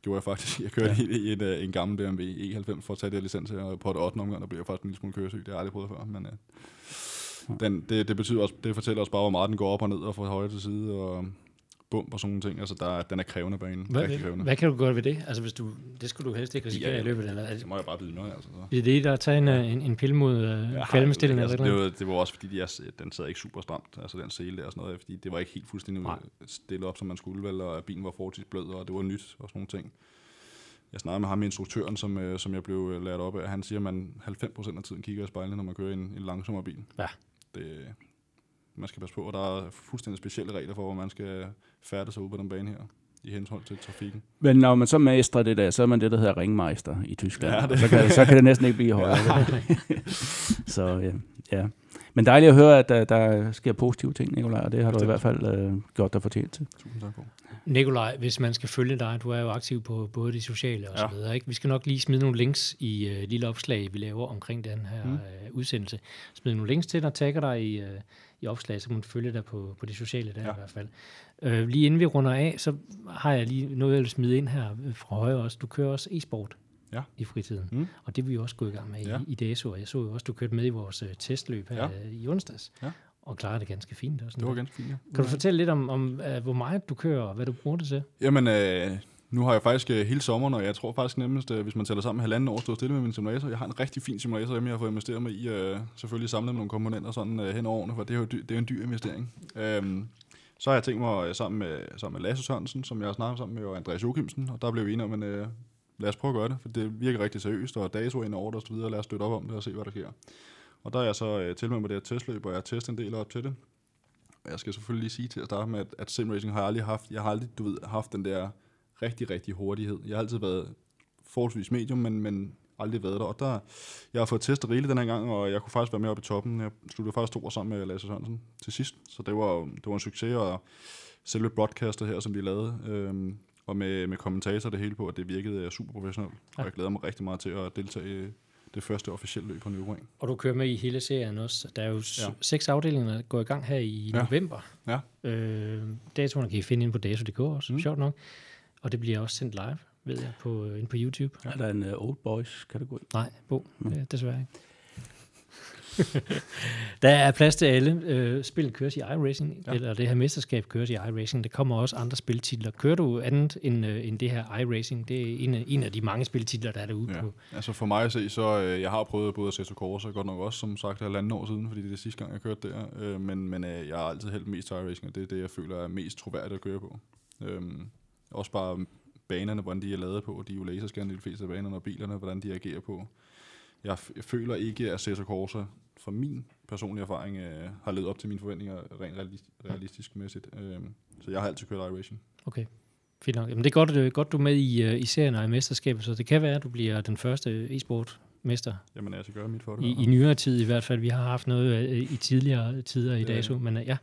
gjorde jeg faktisk. Jeg kørte ja. i, en, øh, en gammel BMW E90 for at tage det licens her, og på det 8. omgang, der blev jeg faktisk en lille smule køresyg. Det har jeg aldrig prøvet før, men uh, den, det, det, betyder også, det fortæller også bare, hvor meget den går op og ned og fra højre til side, og bump og sådan nogle ting. Altså, der, den er krævende bane. Hvad, rigtig krævende. hvad kan du gøre ved det? Altså, hvis du, det skulle du helst ikke risikere ja, ja. i løbet af den. Altså, det må jeg bare byde noget, altså. Så. Det er det, der er taget en, en, en pille mod uh, kvalmestilling altså, det, var, det var også fordi, de er, den sad ikke super stramt, altså den sele der og sådan noget, fordi det var ikke helt fuldstændig Nej. stillet op, som man skulle vel, og bilen var forholdsvis blød, og det var nyt og sådan nogle ting. Jeg snakkede med ham, instruktøren, som, øh, som jeg blev øh, lært op af. Han siger, at man 90% af tiden kigger i spejlene, når man kører en, en langsommere bil. Ja. Det, man skal passe på, og der er fuldstændig specielle regler for, hvor man skal færde sig ud på den bane her i henhold til trafikken. Men når man så mestrer det der, så er man det, der hedder ringmeister i Tyskland. Ja, det. Så, kan, så kan det næsten ikke blive højere. Ja. så ja, ja. Men dejligt at høre, at der, der sker positive ting, Nicolaj, og det har du i hvert fald øh, gjort dig fortjent til. Tusind tak for. Nikolaj, hvis man skal følge dig, du er jo aktiv på både de sociale og ja. så videre, ikke? Vi skal nok lige smide nogle links i uh, lille opslag, vi laver omkring den her mm. uh, udsendelse. Smid nogle links til dig, tagger dig i, uh, i opslag, så kan man følge dig på, på de sociale der ja. i hvert fald. Uh, lige inden vi runder af, så har jeg lige noget, jeg vil smide ind her fra højre også. Du kører også e-sport ja. i fritiden. Mm. Og det vil vi også gå i gang med ja. i, i DSO. Jeg så jo også, du kørte med i vores uh, testløb her ja. i onsdags. Ja. Og klarede det ganske fint. Også det var ganske fint, ja. Kan du fortælle lidt om, om uh, hvor meget du kører, og hvad du bruger det til? Jamen, øh, nu har jeg faktisk øh, hele sommeren, og jeg tror faktisk nemmest, øh, hvis man tæller sammen halvanden år, stået stille med min simulator. Jeg har en rigtig fin simulator, som jeg har fået investeret mig i. Uh, selvfølgelig samlet med nogle komponenter sådan uh, hen over årene, for det er jo det er en dyr investering. Um, så har jeg tænkt mig sammen med, sammen med Lasse Sørensen, som jeg har snakket sammen med, og Andreas Jokimsen, og der blev vi enige om, at uh, lad os prøve at gøre det, for det virker rigtig seriøst, og dato ind over det og så videre, lad os støtte op om det og se, hvad der sker. Og der er jeg så uh, tilmeldt mig det her testløb, og jeg har testet en del op til det. Og jeg skal selvfølgelig lige sige til at starte med, at, at simracing har jeg aldrig haft, jeg har aldrig, du ved, haft den der rigtig, rigtig hurtighed. Jeg har altid været forholdsvis medium, men, men aldrig været der. Og der, jeg har fået testet rigeligt den her gang, og jeg kunne faktisk være med oppe i toppen. Jeg sluttede faktisk to år sammen med Lasse Sørensen til sidst, så det var, det var en succes, og selve broadcastet her, som de lavede, øhm, og med, med kommentator det hele på, at det virkede øh, super professionelt. Ja. Og jeg glæder mig rigtig meget til at deltage i det første officielle løb på Nürburgring. Og du kører med i hele serien også. Der er jo ja. seks afdelinger, der går i gang her i ja. november. Ja. Øh, datoerne kan I finde ind på dato.dk også, mm. sjovt nok. Og det bliver også sendt live, ved jeg, på, uh, ind på YouTube. Ja. Er der en uh, Old Boys-kategori? Nej, Bo, mm. det er desværre ikke. der er plads til alle. Øh, spillet køres i iRacing, ja. eller det her mesterskab køres i iRacing. Der kommer også andre spiltitler. Kører du andet end, øh, end det her iRacing? Det er en af, en af de mange spiltitler, der er derude ja. på. Altså for mig at se, så øh, jeg har prøvet både Assetto Corsa, godt nok også, som sagt, halvanden år siden, fordi det er det sidste gang, jeg kørte der. Øh, men men øh, jeg har altid hældt mest til iRacing, og det er det, jeg føler er mest troværdigt at køre på. Øh, også bare banerne, hvordan de er lavet på. De er jo laserscanner, de fleste af banerne, og bilerne, hvordan de agerer på. Jeg, jeg føler ikke, at Assetto Corsa fra min personlige erfaring øh, har levet op til mine forventninger rent realistisk mæssigt. Øh, så jeg har altid kørt iRacing. Okay. Fint nok. Jamen, det er godt, øh, godt du er med i, uh, i serien og i mesterskabet, så det kan være, at du bliver den første e-sport mester. Jamen, jeg skal gøre mit for det. I, I nyere tid i hvert fald. Vi har haft noget uh, i tidligere tider i dag, så, men uh, ja,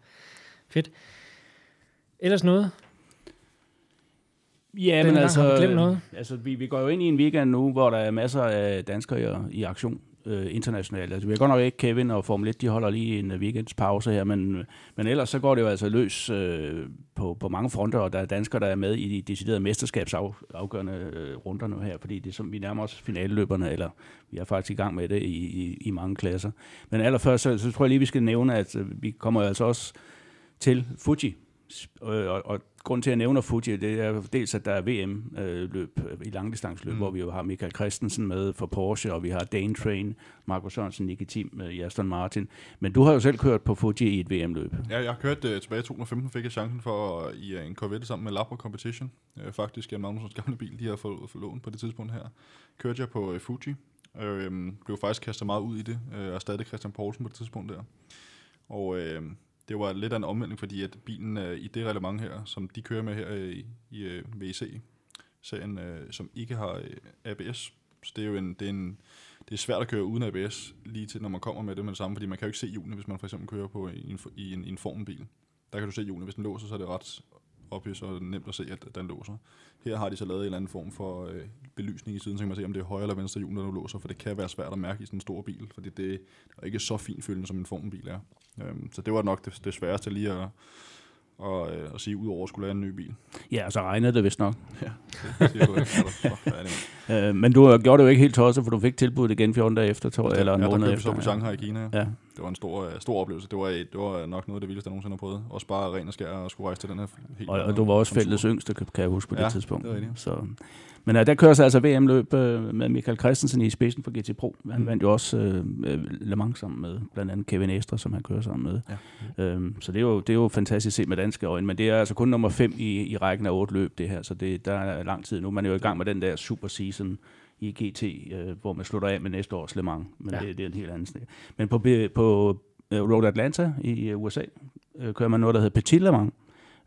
fedt. Ellers noget? Ja, men altså, noget? altså vi, vi går jo ind i en weekend nu, hvor der er masser af danskere i, i aktion øh, internationalt. Altså, vi har godt nok ikke Kevin og Formel 1, de holder lige en weekends pause her, men, men ellers så går det jo altså løs øh, på, på mange fronter, og der er danskere, der er med i de deciderede mesterskabsafgørende øh, runder nu her, fordi det er som, vi nærmer os finaleløberne, eller vi er faktisk i gang med det i, i, i mange klasser. Men allerførst, så, så tror jeg lige, vi skal nævne, at øh, vi kommer altså også til Fuji, og, og, og grund til, at jeg nævner Fuji, det er dels, at der er VM-løb øh, i langdistansløb, mm. hvor vi jo har Michael Christensen med for Porsche, og vi har Dane Train, Marco Sørensen, Nicky Tim med øh, Aston Martin. Men du har jo selv kørt på Fuji i et VM-løb. Ja, jeg har kørt uh, tilbage i 2015, fik jeg chancen for uh, i uh, en Corvette sammen med Labra Competition. Uh, faktisk, Jan Magnussons gamle bil, de har fået, fået lån på det tidspunkt her. Kørte jeg på uh, Fuji, uh, blev faktisk kastet meget ud i det, uh, og stadig Christian Poulsen på det tidspunkt der. Og uh, det var lidt af en omvending, fordi at bilen øh, i det reglement her, som de kører med her øh, i, i øh, VEC-serien, øh, som ikke har øh, ABS, så det er jo en, det er en, det er svært at køre uden ABS lige til, når man kommer med det med det samme, fordi man kan jo ikke se hjulene, hvis man for eksempel kører på i en, i en, i en formbil. Der kan du se hjulene. Hvis den låser, så er det ret obvious og nemt at se, at den låser. Her har de så lavet en eller anden form for øh, belysning i siden, så kan man se, om det er højre eller venstre hjul, der låser, for det kan være svært at mærke i sådan en stor bil, fordi det er ikke så finfølgende, som en formelbil er. Øhm, så det var nok det, det sværeste lige at, og, øh, at sige, ud over at skulle lave en ny bil. Ja, og så regnede det vist nok. Ja, det siger du ikke. øh, men du gjorde det jo ikke helt tosset, for du fik tilbuddet igen 14 dage efter, tror jeg, eller en ja, måned efter. Ja, der købte så på Shanghai i Kina. Ja. Det var en stor, øh, stor oplevelse. Det var, det var nok noget af det vildeste, jeg nogensinde har prøvet. Også bare ren og skær og skulle rejse til den her helt Og, og du var også fælles yngste, kan jeg huske på ja, det tidspunkt. det. Så, men uh, der kører så altså VM-løb med Michael Christensen i spidsen for GT Pro. Han mm. vandt jo også uh, Le Mans sammen med blandt andet Kevin Estre, som han kører sammen med. Ja. Um, så det er, jo, det er jo fantastisk set med danske øjne, men det er altså kun nummer 5 i, i rækken af otte løb, det her, så det, der er lang tid nu. Man er jo i gang med den der super season i GT, uh, hvor man slutter af med næste års Le Mans, men ja. det, det er en helt anden sted. Men på, på uh, Road Atlanta i USA uh, kører man noget, der hedder Petit Le Mans,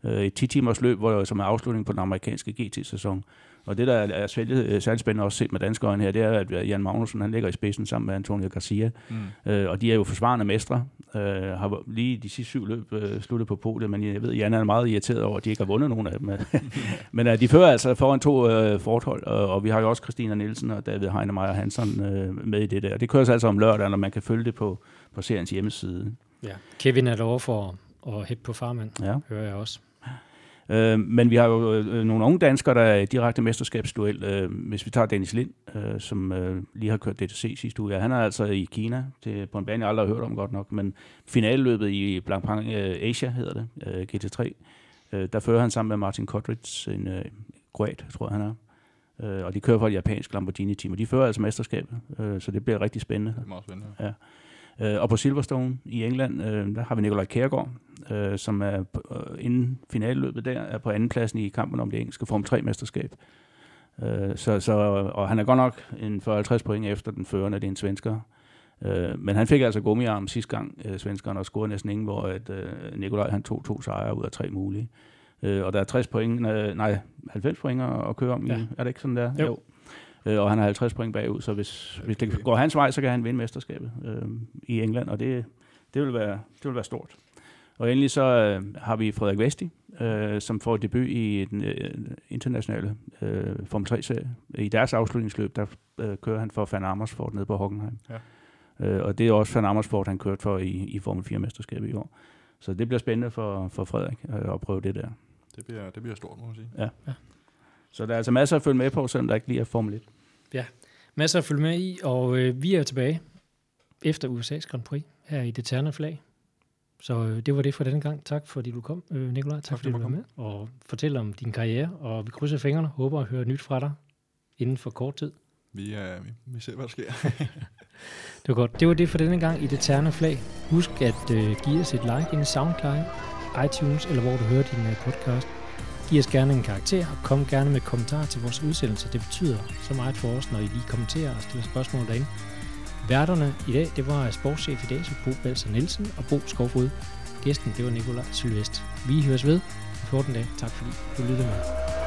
uh, et 10 timers løb, hvor, som er afslutning på den amerikanske GT-sæson. Og det, der er særligt, øh, særligt spændende også set med danske øjne her, det er, at øh, Jan Magnussen han ligger i spidsen sammen med Antonio Garcia. Mm. Øh, og de er jo forsvarende mestre. Øh, har lige de sidste syv løb øh, sluttet på podiet, men jeg ved, Jan er meget irriteret over, at de ikke har vundet nogen af dem. men øh, de fører altså foran to øh, forhold, og, og vi har jo også Christina Nielsen og David Heinemeier Hansen øh, med i det der. Det kører altså om lørdag, når man kan følge det på, på seriens hjemmeside. Ja. Kevin er lov for at hætte på farmand, ja. hører jeg også. Øh, men vi har jo øh, nogle unge danskere, der er i direkte mesterskabsduel. Øh, hvis vi tager Dennis Lind, øh, som øh, lige har kørt DTC sidste uge. Ja, han er altså i Kina til, på en bane, jeg aldrig har hørt om godt nok. Men finaleløbet i Blancpain øh, Asia hedder det, øh, GT3. Øh, der fører han sammen med Martin Kodrits, en øh, kroat, tror jeg han er. Øh, og de kører for et japansk Lamborghini-team, og de fører altså mesterskabet, øh, så det bliver rigtig spændende. Det er meget spændende. Ja. Øh, og på Silverstone i England, øh, der har vi Nikolaj Kjærgaard, øh, som er øh, inden finaleløbet der, er på anden pladsen i kampen om det engelske Form 3-mesterskab. Øh, så, så, og han er godt nok en 40-50 point efter den førende, det er en svensker, Øh, men han fik altså gummiarm sidste gang, øh, svenskerne, og scorede næsten ingen, hvor at, øh, Nikolaj han tog to sejre ud af tre mulige. Øh, og der er 60 point, øh, nej, 90 point at køre om. Ja. I, er det ikke sådan der? Jo. jo. Øh, og han har 50 point bagud, så hvis, hvis det går hans vej, så kan han vinde mesterskabet øh, i England, og det, det, vil være, det vil være stort. Og endelig så øh, har vi Frederik Vesti, øh, som får debut i den øh, internationale øh, Formel 3-serie. I deres afslutningsløb, der øh, kører han for Van Amersfoort nede på Hockenheim. Ja. Øh, og det er også Van Amersfoort, han kørte for i, i Formel 4-mesterskabet i år. Så det bliver spændende for, for Frederik øh, at prøve det der. Det bliver, det bliver stort, må man sige. Ja. ja. Så der er altså masser at følge med på, selvom der ikke lige er Formel 1. Masser at følge med i, og øh, vi er tilbage efter USA's Grand Prix her i det terne flag. Så øh, det var det for denne gang. Tak fordi du kom, øh, Nikolaj. Tak, tak fordi du var med. Og fortæl om din karriere, og vi krydser fingrene. Håber at høre nyt fra dig inden for kort tid. Vi, er, vi, vi ser, hvad der sker. Det var godt. Det var det for denne gang i det terne flag. Husk at øh, give os et like i SoundCloud, iTunes eller hvor du hører din øh, podcast. Giv os gerne en karakter, og kom gerne med kommentarer til vores udsendelse. Det betyder så meget for os, når I lige kommenterer og stiller spørgsmål derinde. Værterne i dag, det var sportschef i dag, så Bo Balser Nielsen og Bo Skovfod. Gæsten, det var Nikolaj Sylvest. Vi høres ved i 14 dage. Tak fordi du lyttede med.